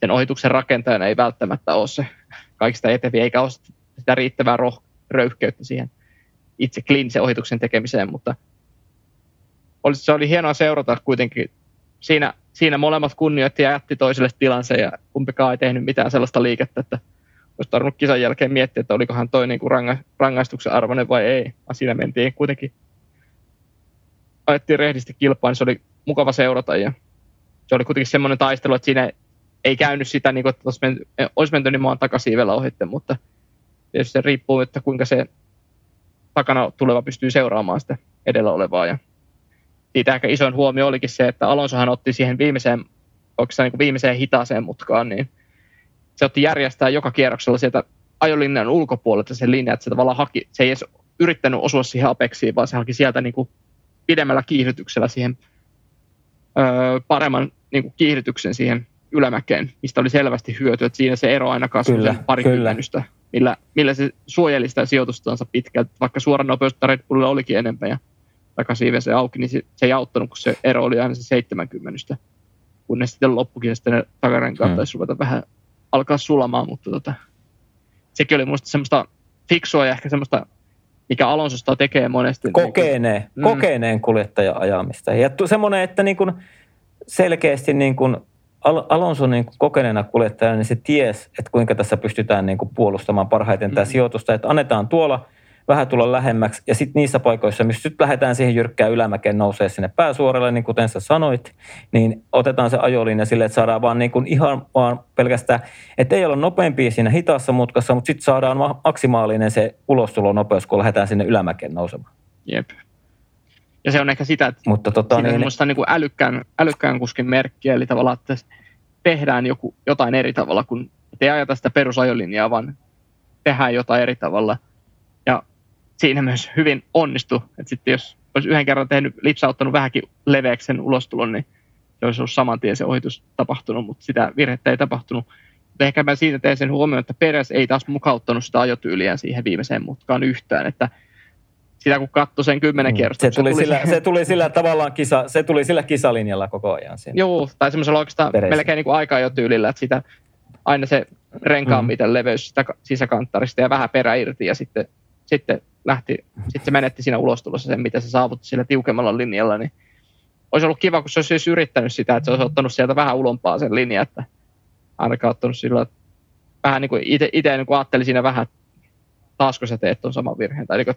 sen ohituksen rakentajana ei välttämättä ole se kaikista eteviä, eikä ole sitä riittävää roh- röyhkeyttä siihen itse kliinisen ohituksen tekemiseen, mutta oli, se oli hienoa seurata kuitenkin. Siinä, siinä molemmat kunnioitti ja jätti toiselle tilansa ja kumpikaan ei tehnyt mitään sellaista liikettä, että olisi tarvinnut kisan jälkeen miettiä, että olikohan toi niin kuin ranga, rangaistuksen arvoinen vai ei. Siinä mentiin kuitenkin, ajettiin rehdisti kilpaa, niin se oli mukava seurata ja se oli kuitenkin semmoinen taistelu, että siinä ei käynyt sitä, niin kuin, että olisi menty, olisi menty niin maan takasiivellä ohitte, mutta tietysti se riippuu, että kuinka se takana tuleva pystyy seuraamaan sitä edellä olevaa. Ja siitä ehkä isoin huomio olikin se, että Alonsohan otti siihen viimeiseen, oikeastaan niin viimeiseen hitaaseen mutkaan, niin se otti järjestää joka kierroksella sieltä ajolinjan ulkopuolelta sen linjan, että se tavallaan haki, se ei edes yrittänyt osua siihen apeksiin, vaan se haki sieltä niin kuin pidemmällä kiihdytyksellä siihen öö, paremman niin kuin kiihdytyksen siihen ylämäkeen, mistä oli selvästi hyötyä, että siinä se ero aina kasvoi pari kymmenystä millä, millä se suojeli sitä sijoitustansa pitkälti, vaikka suoran nopeutta Red Bullilla olikin enemmän ja takasiive se auki, niin se, se ei auttanut, kun se ero oli aina se 70, kunnes sitten loppukin ja sitten ne takarenkaat hmm. taisi ruveta vähän alkaa sulamaan, mutta tota, sekin oli minusta semmoista fiksua ja ehkä semmoista, mikä Alonsosta tekee monesti. Kokeneen, niin kuin, kokeneen kuljettajan ajamista. Ja semmoinen, että niin kuin selkeästi niin kuin Al- Alonso niin kuin kokeneena kuljettajana, niin se ties, että kuinka tässä pystytään niin kuin puolustamaan parhaiten mm-hmm. tämä sijoitusta, että annetaan tuolla vähän tulla lähemmäksi. Ja sitten niissä paikoissa, missä nyt lähdetään siihen jyrkkään ylämäkeen nousee sinne pääsuoralle, niin kuten sä sanoit, niin otetaan se ajolinja sille, että saadaan vaan niin kuin ihan vaan pelkästään, että ei ole nopeampia siinä hitaassa mutkassa, mutta sitten saadaan maksimaalinen se ulostulonopeus, kun lähdetään sinne ylämäkeen nousemaan. Jep. Ja se on ehkä sitä, että Mutta tota, niin, niin, niin kuin älykkään, älykkään kuskin merkkiä, eli tavallaan, että tehdään joku, jotain eri tavalla, kun ei ajata sitä perusajolinjaa, vaan tehdään jotain eri tavalla. Ja siinä myös hyvin onnistu. Että sitten jos olisi yhden kerran tehnyt, lipsauttanut vähänkin leveäksi sen ulostulon, niin se olisi ollut saman tien se ohitus tapahtunut, mutta sitä virhettä ei tapahtunut. Mutta ehkä mä siitä teen sen huomioon, että Peres ei taas mukauttanut sitä ajotyyliä siihen viimeiseen mutkaan yhtään, että sitä kun katsoi sen kymmenen mm. kierrosta. Se tuli, se, tuli sillä, <laughs> se tuli sillä tavallaan kisa, se tuli sillä kisalinjalla koko ajan. Siinä. Joo, tai semmoisella oikeastaan Peres. melkein niin kuin aika tyylillä, että sitä aina se renkaan mm. miten leveys sitä sisäkanttarista ja vähän perä irti ja sitten, sitten lähti, sitten se menetti siinä ulostulossa sen, miten se saavutti sillä tiukemmalla linjalla, niin olisi ollut kiva, kun se olisi yrittänyt sitä, että se olisi ottanut sieltä vähän ulompaa sen linja, että ainakaan ottanut sillä, vähän niin kuin itse, itse niin kuin ajattelin siinä vähän, että taasko sä teet tuon saman virheen, tai niin kuin,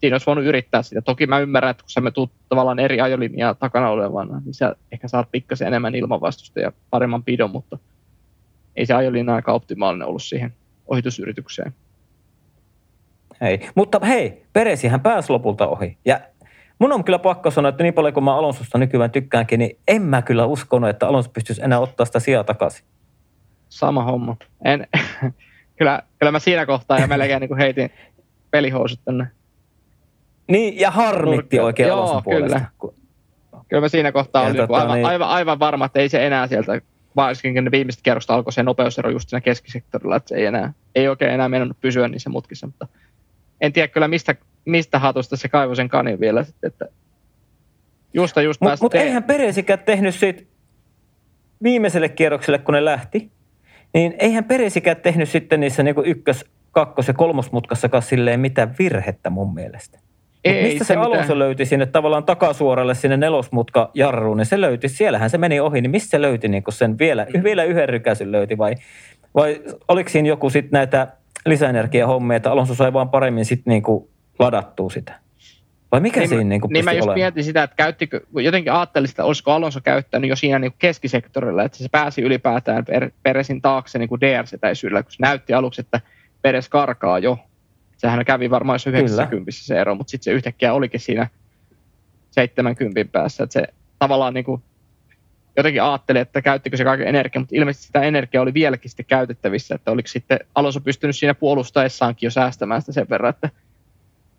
siinä olisi voinut yrittää sitä. Toki mä ymmärrän, että kun sä me tuut tavallaan eri ajolinjaa takana olevana, niin sä ehkä saat pikkasen enemmän ilmanvastusta ja paremman pidon, mutta – ei se ajolinja aika optimaalinen ollut siihen ohitusyritykseen. Hei, mutta hei, Peresihän pääsi lopulta ohi. Ja mun on kyllä pakko sanoa, että niin paljon kuin mä Alonsosta nykyään tykkäänkin, niin en mä kyllä uskonut, että Alonso pystyisi enää ottaa sitä sijaa takaisin. Sama homma. En, <laughs> kyllä, kyllä mä siinä kohtaa ja melkein niin heitin pelihousut tänne. Niin, ja harmitti oikein Joo, puolesta. Kyllä. Kyllä mä siinä kohtaa olin tota, aivan, niin... aivan, aivan varma, että ei se enää sieltä varsinkin ne viimeiset kerrosta alkoi se nopeusero just siinä keskisektorilla, että se ei, enää, ei oikein enää mennyt pysyä niissä mutkissa, mutta en tiedä kyllä mistä, mistä hatusta se kaivoi sen kanin vielä sitten, että justa just Mutta mut eihän Peresikään tehnyt siitä viimeiselle kierrokselle, kun ne lähti, niin eihän Peresikään tehnyt sitten niissä niin ykkös, kakkos- ja kolmosmutkassakaan silleen mitään virhettä mun mielestä. Ei, mistä se, se Alonso mitään. löyti sinne tavallaan takasuoralle sinne nelosmutka jarruun, niin se löyti, siellähän se meni ohi, niin mistä se löyti niin sen vielä, vielä yhden rykäsyn löyti vai, vai oliko siinä joku sitten näitä lisäenergiahommia, että Alonso sai vaan paremmin sitten niin ladattua sitä? Vai mikä niin, siinä niin Niin mä just olemaan? mietin sitä, että käyttikö, jotenkin ajattelin sitä, olisiko Alonso käyttänyt jo siinä niin keskisektorilla, että se pääsi ylipäätään per, Peresin taakse niin DRS-etäisyydellä, kun se näytti aluksi, että Peres karkaa jo sehän kävi varmaan jos 90 se ero, mutta sitten se yhtäkkiä olikin siinä 70 päässä. Että se tavallaan niin kuin, jotenkin ajatteli, että käyttikö se kaiken energiaa, mutta ilmeisesti sitä energiaa oli vieläkin sitten käytettävissä, että oliko sitten Alonso pystynyt siinä puolustaessaankin jo säästämään sitä sen verran, että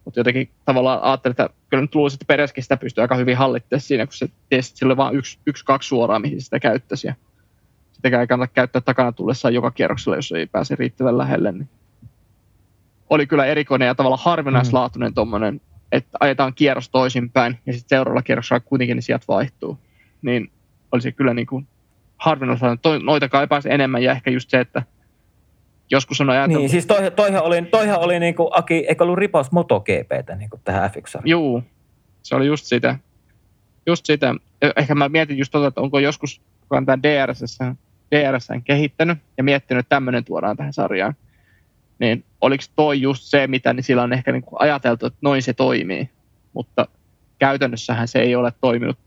mutta jotenkin tavallaan ajattelin, että kyllä nyt luulisin, että Pereskin sitä pystyy aika hyvin hallittamaan siinä, kun se tiesi, oli vain yksi, yksi, kaksi suoraa, mihin sitä käyttäisi. Ja sitäkään ei kannata käyttää takana tullessaan joka kierroksella, jos ei pääse riittävän lähelle. Niin oli kyllä erikoinen ja tavallaan harvinaislaatuinen mm. tuommoinen, että ajetaan kierros toisinpäin ja sitten seuraavalla kierroksella kuitenkin ne sijat vaihtuu. Niin olisi kyllä niin kuin harvinaislaatuinen. Noita kaipaisi enemmän ja ehkä just se, että joskus on ajateltu... Niin, siis toihan, toihan oli, toihan oli niin kuin, Aki, eikö ollut ripaus MotoGPtä niin kuin tähän f 1 Juu, se oli just sitä. Just sitä. Ehkä mä mietin just tota, että onko joskus, kun on tämän DRS, DRS kehittänyt ja miettinyt, että tämmöinen tuodaan tähän sarjaan niin oliko toi just se, mitä niin sillä on ehkä niin kuin ajateltu, että noin se toimii, mutta käytännössähän se ei ole toiminut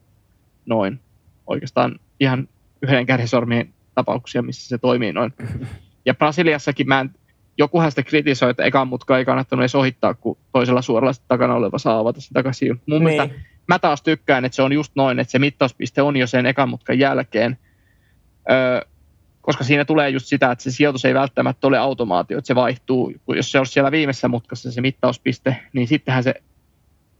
noin. Oikeastaan ihan yhden kädensormien tapauksia, missä se toimii noin. <laughs> Ja Brasiliassakin mä en, jokuhan sitä kritisoi, että ekan mutka ei kannattanut edes ohittaa, kun toisella suoralla takana oleva saa avata sen takaisin. Mun niin. mielestä mä taas tykkään, että se on just noin, että se mittauspiste on jo sen ekan mutkan jälkeen. Öö, koska siinä tulee just sitä, että se sijoitus ei välttämättä ole automaatio, että se vaihtuu. Jos se on siellä viimeisessä mutkassa se mittauspiste, niin sittenhän se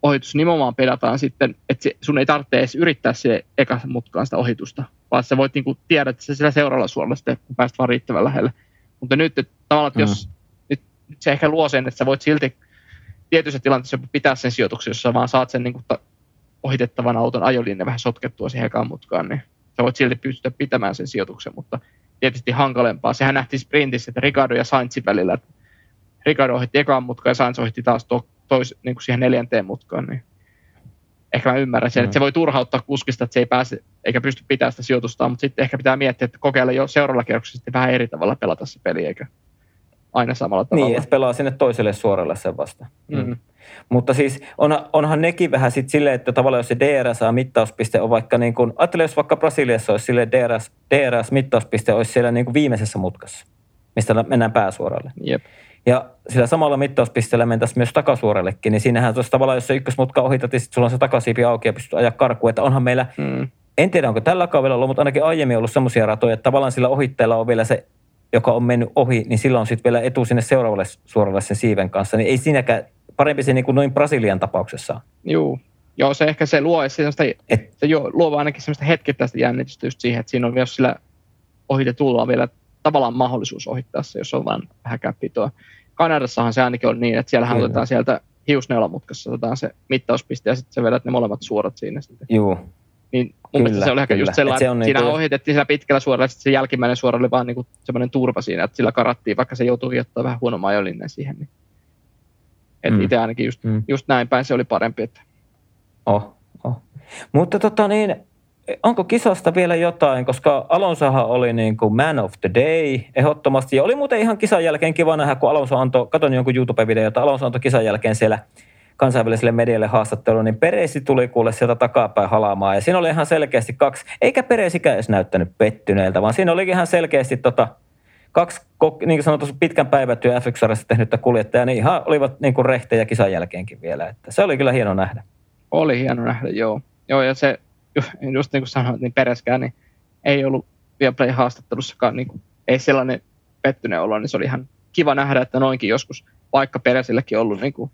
ohitus nimenomaan pedataan sitten, että se, sun ei tarvitse edes yrittää se eka mutkaan sitä ohitusta, vaan sä voit niinku tiedä, että se sillä seuraavalla suoralla sitten, kun pääst vaan riittävän lähelle. Mutta nyt, että tavallaan, että jos mm. nyt, nyt, se ehkä luo sen, että sä voit silti tietyissä tilanteissa pitää sen sijoituksen, jos sä vaan saat sen niinku ta, ohitettavan auton ajolinja vähän sotkettua siihen ekaan mutkaan, niin sä voit silti pystyä pitämään sen sijoituksen, mutta tietysti hankalempaa. Sehän nähtiin sprintissä, että Ricardo ja Sainzin välillä, Ricardo ohitti ekaan mutkaan ja Sainz ohitti taas to, tois, niin kuin siihen neljänteen mutkaan, niin ehkä mä ymmärrän sen, mm. että se voi turhauttaa kuskista, että se ei pääse eikä pysty pitämään sitä sijoitusta, mutta sitten ehkä pitää miettiä, että kokeilla jo seuraavalla kierroksella sitten vähän eri tavalla pelata se peli, eikä aina samalla tavalla. Niin, että pelaa sinne toiselle suoralle sen vasta. Mm. Mutta siis on, onhan nekin vähän sitten silleen, että tavallaan jos se DRS-mittauspiste on vaikka niin kuin, ajattele jos vaikka Brasiliassa olisi sille DRS, DRS-mittauspiste olisi siellä niin kuin viimeisessä mutkassa, mistä mennään pääsuoralle. Jep. Ja sillä samalla mittauspisteellä mentäisiin myös takasuorallekin, niin siinähän tuossa tavallaan, jos se ykkösmutka ohitat, niin sulla on se takasiipi auki ja pystyt ajaa karkuun. Että onhan meillä, Mm. en tiedä onko tällä kaudella ollut, mutta ainakin aiemmin ollut semmoisia ratoja, että tavallaan sillä ohitteella on vielä se, joka on mennyt ohi, niin sillä on sitten vielä etu sinne seuraavalle suoralle sen siiven kanssa. Niin ei siinäkään, parempi se niin kuin noin Brasilian tapauksessa. Juu. Joo, se ehkä se luo sellaista, Et, se jo, luo ainakin sellaista hetkittäistä jännitystä just siihen, että siinä on jos sillä ohitetulla vielä tavallaan mahdollisuus ohittaa se, jos on vaan vähän käppitoa. Kanadassahan se ainakin on niin, että siellähän Kyllä. otetaan sieltä hiusneulamutkassa otetaan se mittauspiste ja sitten sä vedät ne molemmat suorat siinä sitten. juu, Niin mun Kyllä, se oli ehkä kyllä. just sellainen, se on siinä niinku- ohitettiin sillä pitkällä suoralla, sitten se jälkimmäinen suora oli vaan niinku semmoinen turpa siinä, että sillä karattiin, vaikka se joutui ottaa vähän huono majolinne siihen. Niin. Et Mm. itse ainakin just, Mm. just näin päin se oli parempi, että Oh, oh. Mutta tota niin, onko kisasta vielä jotain, koska Alonsohan oli niin kuin man of the day ehdottomasti. Ja oli muuten ihan kisan jälkeen kiva nähdä, kun Alonso antoi, katon jonkun YouTube-videon, jota Alonso antoi kisan jälkeen siellä kansainväliselle medialle haastatteluun, niin Peresi tuli kuule sieltä takapäin halaamaan. Ja siinä oli ihan selkeästi kaksi, eikä Peresikään edes näyttänyt pettyneeltä, vaan siinä oli ihan selkeästi tota, kaksi, niin kuin sanottu, pitkän päivätyö f tehnyttä kuljettajaa, niin ihan olivat niin kuin rehtejä kisan jälkeenkin vielä. Että se oli kyllä hieno nähdä. Oli hieno nähdä, joo. Joo, ja se, ju- just niin kuin sanoit, niin Pereskään, niin ei ollut Viaplay haastattelussakaan, niin kuin, ei sellainen pettyneen olo, niin se oli ihan kiva nähdä, että noinkin joskus, vaikka Peresilläkin ollut niin kuin.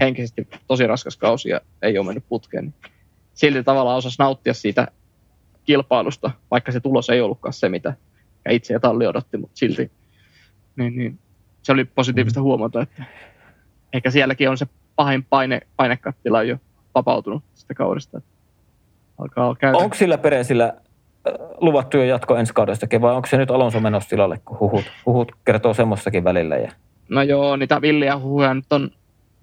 Henkisesti tosi raskas kausi ja ei ole mennyt putkeen, niin silti tavallaan osasi nauttia siitä kilpailusta, vaikka se tulos ei ollutkaan se, mitä ja itse ja talli odotti, mutta silti niin, niin, se oli positiivista Mm. huomata, että ehkä sielläkin on se pahin paine, painekattila jo vapautunut sitä kaudesta. Alkaa käydä. Onko sillä Peresillä äh, luvattu jo jatko ensi kaudestakin vai onko se nyt Alonso menossa tilalle, kun huhut, huhut kertoo semmoistakin välillä? Ja... No joo, niitä villiä huhuja nyt on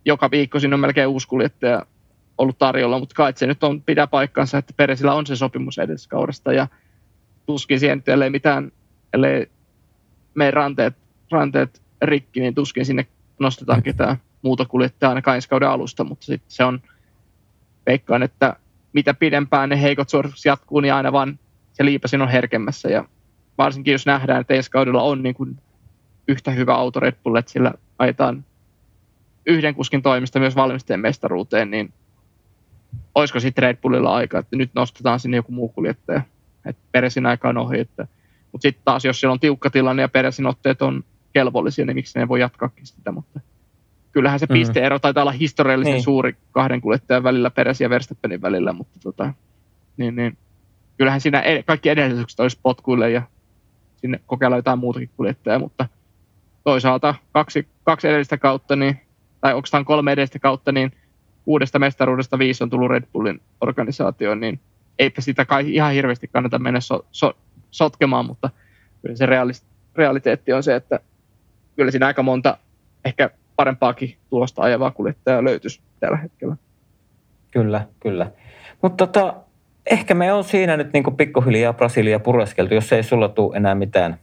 joka viikko, siinä on melkein uusi kuljettaja ollut tarjolla, mutta kai se nyt on pitää paikkansa, että Peresillä on se sopimus edes kaudesta ja tuskin siihen, nyt, ellei mitään, ellei meidän ranteet, ranteet rikki, niin tuskin sinne nostetaan ketään muuta kuljettajaa ainakaan ensi kauden alusta, mutta sitten se on, veikkaan, että mitä pidempään ne heikot suoritukset jatkuu, niin aina vaan se liipasin on herkemmässä ja varsinkin jos nähdään, että ensi kaudella on niin kuin yhtä hyvä auto Red Bull, että sillä ajetaan yhden kuskin toimista myös valmistajien mestaruuteen, niin olisiko sitten Red Bullilla aika, että nyt nostetaan sinne joku muu kuljettaja. Että Peresin aika on ohi. Että, mutta sitten taas, jos siellä on tiukka tilanne ja Peresin otteet on kelvollisia, niin miksi ne voi jatkaakin sitä. Mutta kyllähän se Mhm. pisteero taitaa olla historiallisen Niin. suuri kahden kuljettajan välillä, Peresin ja Verstappenin välillä, mutta tota, niin, niin, kyllähän siinä ed- kaikki edellytykset olisi potkuille ja sinne kokeilla jotain muutakin kuljettajaa, mutta toisaalta kaksi, kaksi edellistä kautta, niin, tai oikeastaan kolme edellistä kautta, niin uudesta mestaruudesta viisi on tullut Red Bullin organisaatioon, niin eipä sitä kai ihan hirveästi kannata mennä so, so, sotkemaan, mutta kyllä se realis, realiteetti on se, että kyllä siinä aika monta ehkä parempaakin tulosta ajavaa kuljettajaa löytyisi tällä hetkellä. Kyllä, kyllä. Mutta tota, ehkä me on siinä nyt niin pikkuhiljaa Brasilia pureskeltu, jos ei sulla tule enää mitään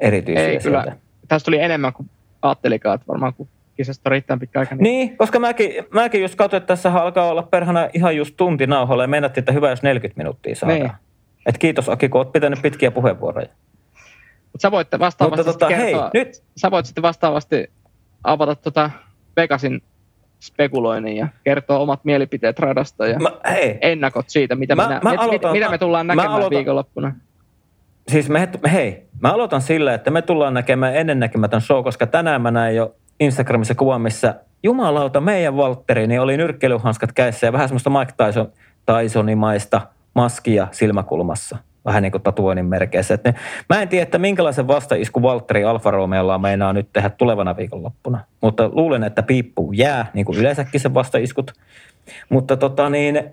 erityisiä Ei, kyllä. Tästä oli enemmän kuin ajattelikaan, että varmaan kun kisasta riittää pitkä aika, niin, Niin, koska mäkin, mäkin just katsoin, että tässä alkaa olla perhana ihan just tunti nauhalla ja meinattiin, että hyvä, jos 40 minuuttia saadaan. Niin. Et kiitos Aki, kun oot pitänyt pitkiä puheenvuoroja. mutta sä voit vastaavasti Mutta tota, sitten hei, kertoa, nyt sä voit sitten vastaavasti avata tota Vegasin spekuloinnin ja kertoa omat mielipiteet radasta ja Mä, hei, ennakot siitä, mitä, Mä- minä, mä mit, aloitan- mitä me tullaan mä näkemään aloitan- viikonloppuna. siis me, hei, mä aloitan sillä, että me tullaan näkemään ennennäkemätön show, koska tänään mä näin jo Instagramissa kuvan, missä jumalauta meidän Valtteri, niin oli nyrkkeilyhanskat kädessä ja vähän semmoista Mike Tyson, Tysonimaista maskia silmäkulmassa. Vähän niin kuin tatuoinnin merkeissä. Ne, mä en tiedä, että minkälaisen vastaisku Valtteri Alfa Romeolla meinaa nyt tehdä tulevana viikonloppuna. Mutta luulen, että piippu jää, niin kuin yleensäkin se vastaiskut. Mutta tota niin,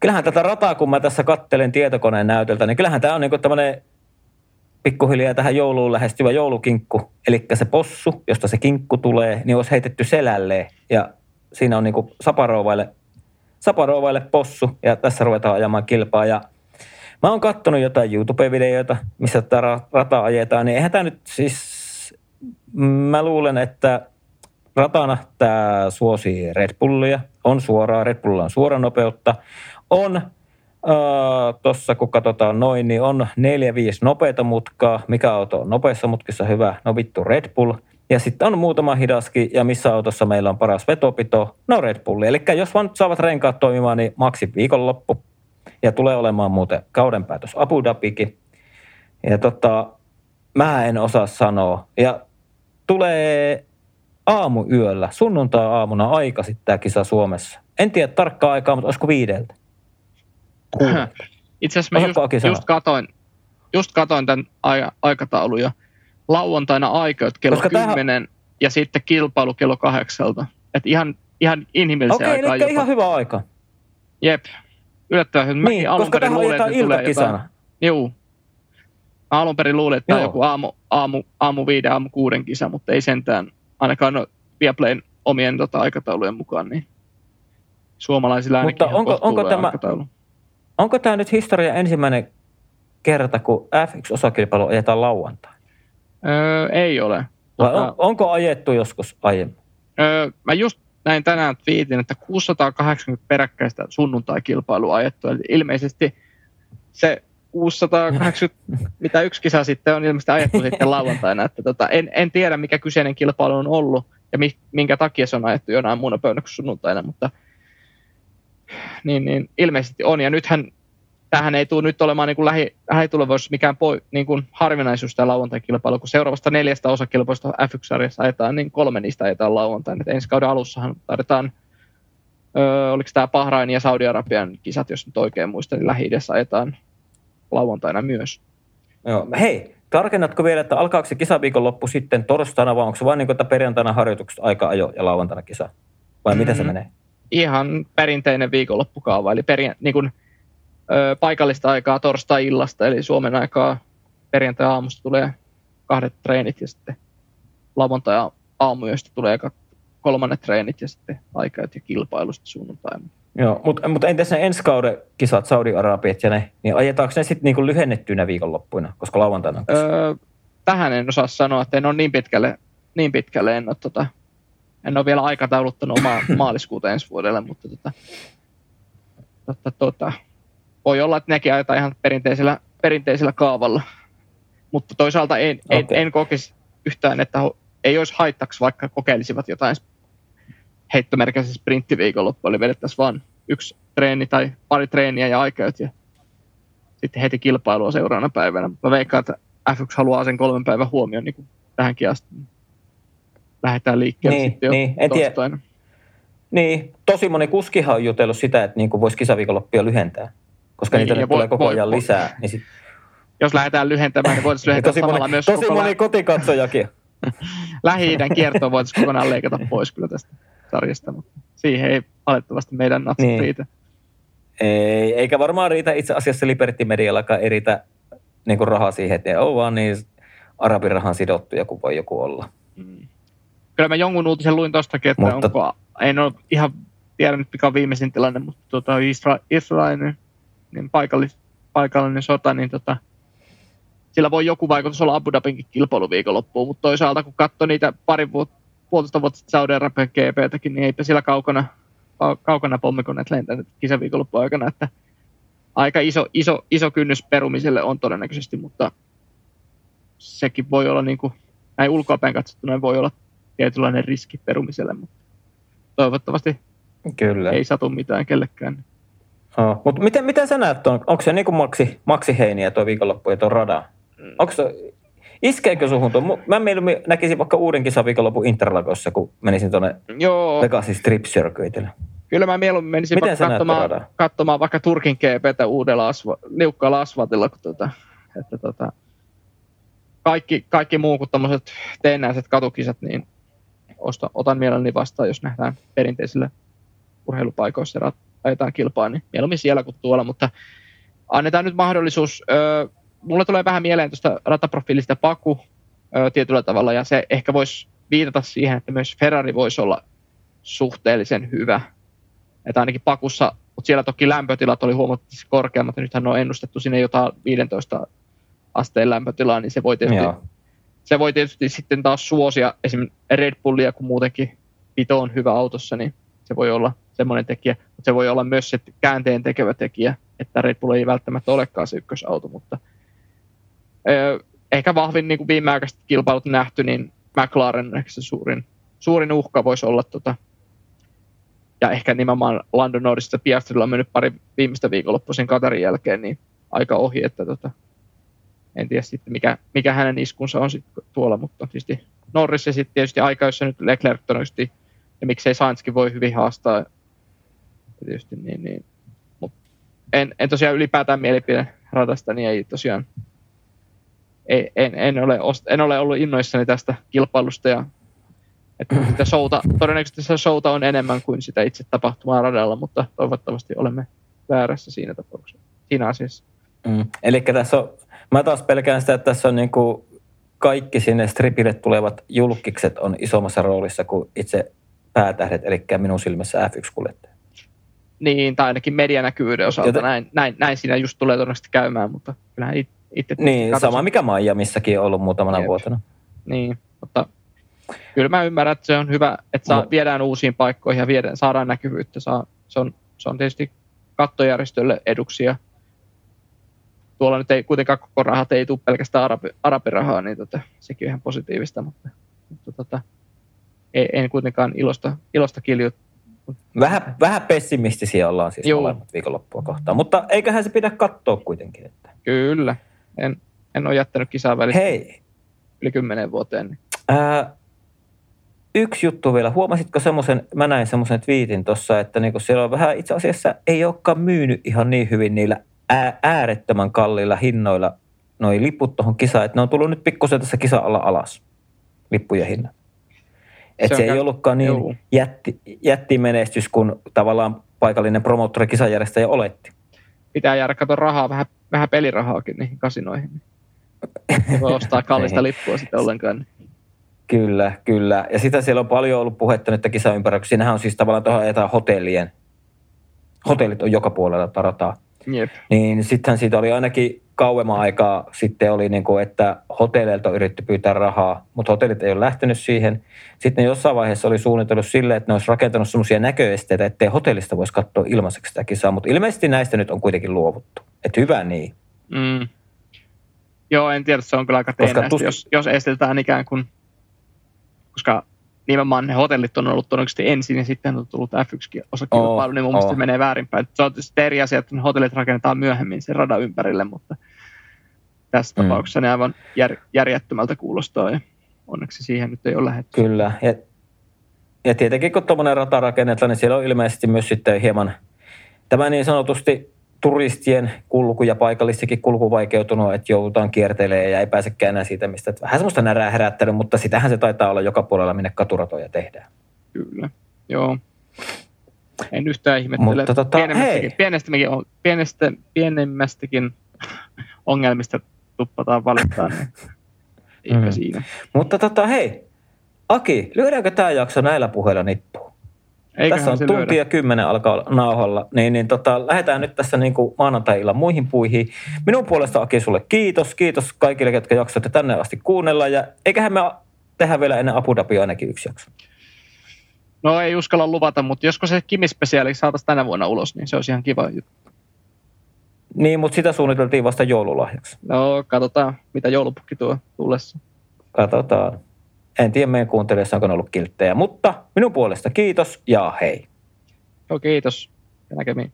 kyllähän tätä rataa, kun mä tässä kattelen tietokoneen näytöltä, niin kyllähän tämä on niin tämmöinen pikkuhiljaa tähän jouluun lähestyvä joulukinkku. Eli se possu, josta se kinkku tulee, niin olisi heitetty selälleen. Ja siinä on niin saparouvaille, saparouvaille possu ja tässä ruvetaan ajamaan kilpaa. Ja mä oon kattonut jotain YouTube-videoita, missä tätä ra- rataa ajetaan, niin eihän tämä nyt siis mä luulen, että ratana tämä suosii Red Bullia, on suoraa, Red Bullilla on suora nopeutta, on tuossa kun katsotaan noin, niin on 4-5 nopeita mutkaa, mikä auto on nopeissa mutkissa hyvä, no vittu Red Bull, ja sitten on muutama hidaskin, ja missä autossa meillä on paras vetopito, no Red Bulli. Eli jos vaan saavat renkaat toimimaan, niin maksi viikonloppu. Ja tulee olemaan muuten kauden päätös Abu Dhabikin. Ja tota, mä en osaa sanoa. Ja tulee aamuyöllä, sunnuntai-aamuna aika sitten tämä kisa Suomessa. En tiedä tarkkaa aikaa, mutta olisiko viideltä? Itse asiassa mä just, just, katoin, just katoin tämän aikataulun ja lauantaina aika, kello Koska 10 tähän... ja sitten kilpailu kello kahdeksalta. Et ihan, ihan inhimillisen Okei, aikaa. Okei, ihan hyvä aika. Jep. Yllättävän hyvä. Niin, koska tähän luulin, että tulee jotain. Juu. Mä alun perin luulin, että tämä on joku aamu, aamu, aamu viiden, aamu kuuden kisa, mutta ei sentään ainakaan no, Viaplayn omien tota, aikataulujen mukaan, niin suomalaisilla ainakin mutta onko, onko tämä, aikataulu. Onko tämä nyt historia ensimmäinen kerta, kun F1-osakilpailu ajetaan lauantai? Öö, ei ole. Vai on, onko ajettu joskus aiemmin? Öö, mä just näin tänään twiitin, että 680 peräkkäistä sunnuntai-kilpailua ajettu. Eli ilmeisesti se 680, mitä yksi kisa sitten on ilmeisesti ajettu sitten lauantaina. Että tota, en, en tiedä, mikä kyseinen kilpailu on ollut ja mi, minkä takia se on ajettu jonain muuna päivänä kuin sunnuntaina, mutta niin, niin, ilmeisesti on. Ja nythän tähän ei tule nyt olemaan niin kuin lähi, lähitulevaisuudessa mikään poi, niin kuin harvinaisuus tämä lauantai-kilpailu, kun seuraavasta neljästä osakilpailusta F1-sarjassa ajetaan, niin kolme niistä ajetaan lauantaina. ensi kauden alussahan tarvitaan, öö, oliko tämä Bahrain ja Saudi-Arabian kisat, jos nyt oikein muistan, niin lähi ajetaan lauantaina myös. Joo. Hei, tarkennatko vielä, että alkaako se kisaviikonloppu sitten torstaina vai onko se vain niin että perjantaina harjoitukset aika ajo ja lauantaina kisa? Vai mm-hmm. miten se mm. menee? Ihan perinteinen viikonloppukaava, eli perin, niin kuin ö, paikallista aikaa torstai-illasta, eli Suomen aikaa perjantai-aamusta tulee kahdet treenit ja sitten lauantai aamuyöstä tulee kolmannet treenit ja sitten aikaa ja kilpailusta sunnuntaina. Joo, mutta mut entäs ne ensi kauden kisat, Saudi-Arabiat ja ne, niin ajetaanko ne sitten niinku lyhennettyinä viikonloppuina, koska lauantaina öö, Tähän en osaa sanoa, että en ole niin pitkälle, niin pitkälle en ole, tota, en ole vielä aikatauluttanut omaa <laughs> maaliskuuta ensi vuodelle, mutta tota, tota, tota, voi olla, että nekin ajetaan ihan perinteisellä, perinteisellä kaavalla. Mutta toisaalta en, okay. en, en kokisi yhtään, että ei olisi haittaksi, vaikka kokeilisivat jotain heittomerkäisen sprinttiviikonloppu, eli vedettäisiin vain yksi treeni tai pari treeniä ja aikäyt ja sitten heti kilpailua seuraavana päivänä. Mä veikkaan, että F1 haluaa sen kolmen päivän huomioon niin kuin tähänkin asti. Lähdetään liikkeelle niin, sitten niin, jo torstaina. Niin, tosi moni kuskihan on jutellut sitä, että niin voisi kisaviikonloppia lyhentää, koska niin, niitä nyt tulee koko ajan voi, lisää. Niin sit... Jos lähdetään lyhentämään, niin voitaisiin lyhentää tosi samalla moni, myös Tosi moni kotikatsojakin. <laughs> Lähi-idän kiertoa voitaisiin kokonaan leikata pois kyllä tästä sarjasta, mutta siihen ei valitettavasti meidän natsat niin. riitä. Ei, eikä varmaan riitä itse asiassa Liberty Mediallakaan ei riitä niin kuin rahaa siihen, että on vaan niin arabirahan sidottuja kuin voi joku olla. Mm. Kyllä mä jonkun uutisen luin tostakin, että mutta, onko, en ole ihan tiedä nyt mikä on viimeisin tilanne, mutta tuota, Isra- Israelin niin paikallis, paikallinen sota, niin tota, sillä voi joku vaikutus olla Abu Dhabinkin kilpailuviikonloppuun, mutta toisaalta kun katsoi niitä pari vuotta, puolitoista vuotta sitten Saudi-Arabian GPtäkin, niin eipä sillä kaukana, kaukana pommikoneet lentänyt kisaviikonloppuun aikana, että aika iso, iso, iso kynnys perumiselle on todennäköisesti, mutta sekin voi olla niin kuin, näin ulkoapäin katsottuna voi olla tietynlainen riski perumiselle, mutta toivottavasti Kyllä. ei satu mitään kellekään. Oh, mutta miten, miten sä näet tuon? Onko se niin kuin maksi, maksi heiniä tuo viikonloppu ja tuo rada? Mm. Onko se, Iskeekö suhun tuo? Mä mieluummin näkisin vaikka uuden kisaviikonlopun Interlagossa, kun menisin tuonne. Vegasin strip circuitille. Kyllä mä mieluummin menisin Miten vaikka katsomaan, katsomaan, vaikka Turkin GPtä uudella asva, liukkaalla asfaltilla, kun tota, että tota, kaikki, kaikki muu kuin tämmöiset teennäiset katukisat, niin osta, otan mielelläni vastaan, jos nähdään perinteisillä urheilupaikoissa ja ajetaan kilpaa, niin mieluummin siellä kuin tuolla, mutta annetaan nyt mahdollisuus. Öö, mulle tulee vähän mieleen tuosta rataprofiilista Paku ö, tietyllä tavalla, ja se ehkä voisi viitata siihen, että myös Ferrari voisi olla suhteellisen hyvä. Että ainakin Pakussa, mutta siellä toki lämpötilat oli huomattavasti korkeammat, ja nythän on ennustettu sinne jotain 15 asteen lämpötilaa, niin se voi tietysti, se voi tietysti sitten taas suosia esimerkiksi Red Bullia, kun muutenkin pito on hyvä autossa, niin se voi olla semmoinen tekijä, mutta se voi olla myös se käänteen tekevä tekijä, että Red Bull ei välttämättä olekaan se ykkösauto, mutta ehkä vahvin niin kuin viimeaikaiset kilpailut nähty, niin McLaren ehkä se suurin, suurin uhka voisi olla tota, ja ehkä nimenomaan Lando Norrisista Piastrilla on mennyt pari viimeistä viikonloppuisen Katarin jälkeen, niin aika ohi, että tota, en tiedä sitten mikä, mikä hänen iskunsa on sitten tuolla, mutta tietysti Norris ja sitten tietysti aika, jossa nyt Leclerc todennäköisesti, ja miksei Sainzkin voi hyvin haastaa, tietysti niin, niin. Mut en, en tosiaan ylipäätään mielipide ratasta, niin ei tosiaan ei, en, en, ole, en ole ollut innoissani tästä kilpailusta ja että sitä showta, todennäköisesti se showta on enemmän kuin sitä itse tapahtumaa radalla, mutta toivottavasti olemme väärässä siinä tapauksessa, siinä asiassa. Mm. Eli tässä on, mä taas pelkään sitä, että tässä on niin kuin kaikki sinne stripille tulevat julkikset on isommassa roolissa kuin itse päätähdet, eli minun silmässä F1-kuljettaja. Niin, tai ainakin medianäkyvyyden osalta. Joten... Näin, näin, näin siinä just tulee todennäköisesti käymään, mutta kyllähän itse... Niin, katsotaan. sama mikä Miamissakin on ollut muutamana Jep. vuotena. Niin, mutta kyllä mä ymmärrän, että se on hyvä, että saa, no. viedään uusiin paikkoihin ja viedään, saadaan näkyvyyttä. Saa, se, on, se on tietysti kattojärjestölle eduksi ja tuolla nyt ei kuitenkaan koko rahat ei tule pelkästään arabi, arabirahaa, niin tota, sekin on ihan positiivista, mutta, mutta tota, ei, ei kuitenkaan ilosta, ilosta kiljut. Vähän, vähän pessimistisiä ollaan siis Juu. molemmat viikonloppua kohtaan, mutta eiköhän se pidä katsoa kuitenkin. Että. Kyllä, en, en ole jättänyt kisaa välistä Hei. yli kymmenen vuoteen. Niin. Ää, yksi juttu vielä. Huomasitko semmoisen, mä näin semmoisen twiitin tuossa, että niinku siellä on vähän itse asiassa ei olekaan myynyt ihan niin hyvin niillä äärettömän kalliilla hinnoilla noi liput tuohon kisaan, että ne on tullut nyt pikkusen tässä kisa alla alas, lippujen hinnat. Että se, se ei ollutkaan niin jätti, jättimenestys kuin tavallaan paikallinen promoottori kisajärjestäjä oletti. Pitää jäädä katsoa rahaa, vähän, vähän pelirahaakin niihin kasinoihin. Ei voi ostaa kallista <laughs> lippua sitten ollenkaan. Kyllä, kyllä. Ja sitä siellä on paljon ollut puhetta nyt kisaympäröksi. Siinähän on siis tavallaan tuohon hotellien. Hotellit on joka puolella tarataan. Jep. Niin sittenhän siitä oli ainakin kauemman aikaa sitten oli, niin kuin, että hotelleilta on yritetty pyytää rahaa, mutta hotellit ei ole lähtenyt siihen. Sitten jossain vaiheessa oli suunnitellut sille, että ne olisi rakentanut sellaisia näköesteitä, ettei hotellista voisi katsoa ilmaiseksi sitä kisaa, mutta ilmeisesti näistä nyt on kuitenkin luovuttu. Että hyvä niin. Mm. Joo, en tiedä, se on kyllä aika teenäistä, jos, jos estetään ikään kuin, koska nimenomaan ne hotellit on ollut todennäköisesti ensin ja sitten on tullut F1-osakilpailu, oh, niin mun oh. mielestä se menee väärinpäin. Se on tietysti eri asia, että ne hotellit rakennetaan myöhemmin sen radan ympärille, mutta tässä mm. tapauksessa ne aivan jär, järjettömältä kuulostaa ja onneksi siihen nyt ei ole lähdetty. Kyllä, ja, ja tietenkin kun tuommoinen rata rakennetaan, niin siellä on ilmeisesti myös sitten hieman tämä niin sanotusti turistien kulku ja paikallistikin kulku vaikeutunut, että joudutaan kiertelemään ja ei pääsekään enää siitä, mistä vähän semmoista närää herättänyt, mutta sitähän se taitaa olla joka puolella, minne katuratoja tehdään. Kyllä, joo. En yhtään ihmettele. Mutta tota, pienemmästäkin, pienestäkin, pienestä, pienemmästäkin ongelmista tuppataan valittaa, niin eipä mm. siinä. Mutta tota, hei, Aki, lyödäänkö tämä jakso näillä puheilla nippuun? Eiköhän tässä on tunti ja kymmenen alkaa nauhalla, niin, niin tota, lähdetään nyt tässä niin kuin maanantai muihin puihin. Minun puolesta Aki sulle kiitos. Kiitos kaikille, jotka jaksoitte tänne asti kuunnella. Ja eiköhän me tehdä vielä ennen Abu Dhabi ainakin yksi jakso. No ei uskalla luvata, mutta josko se Kimi-spesiaali saataisiin tänä vuonna ulos, niin se olisi ihan kiva juttu. Niin, mutta sitä suunniteltiin vasta joululahjaksi. No, katsotaan, mitä joulupukki tuo tullessa. Katsotaan. En tiedä meidän kuuntelijoissa onko ollut kilttejä, mutta minun puolesta kiitos ja hei. Joo, kiitos ja näkemiin.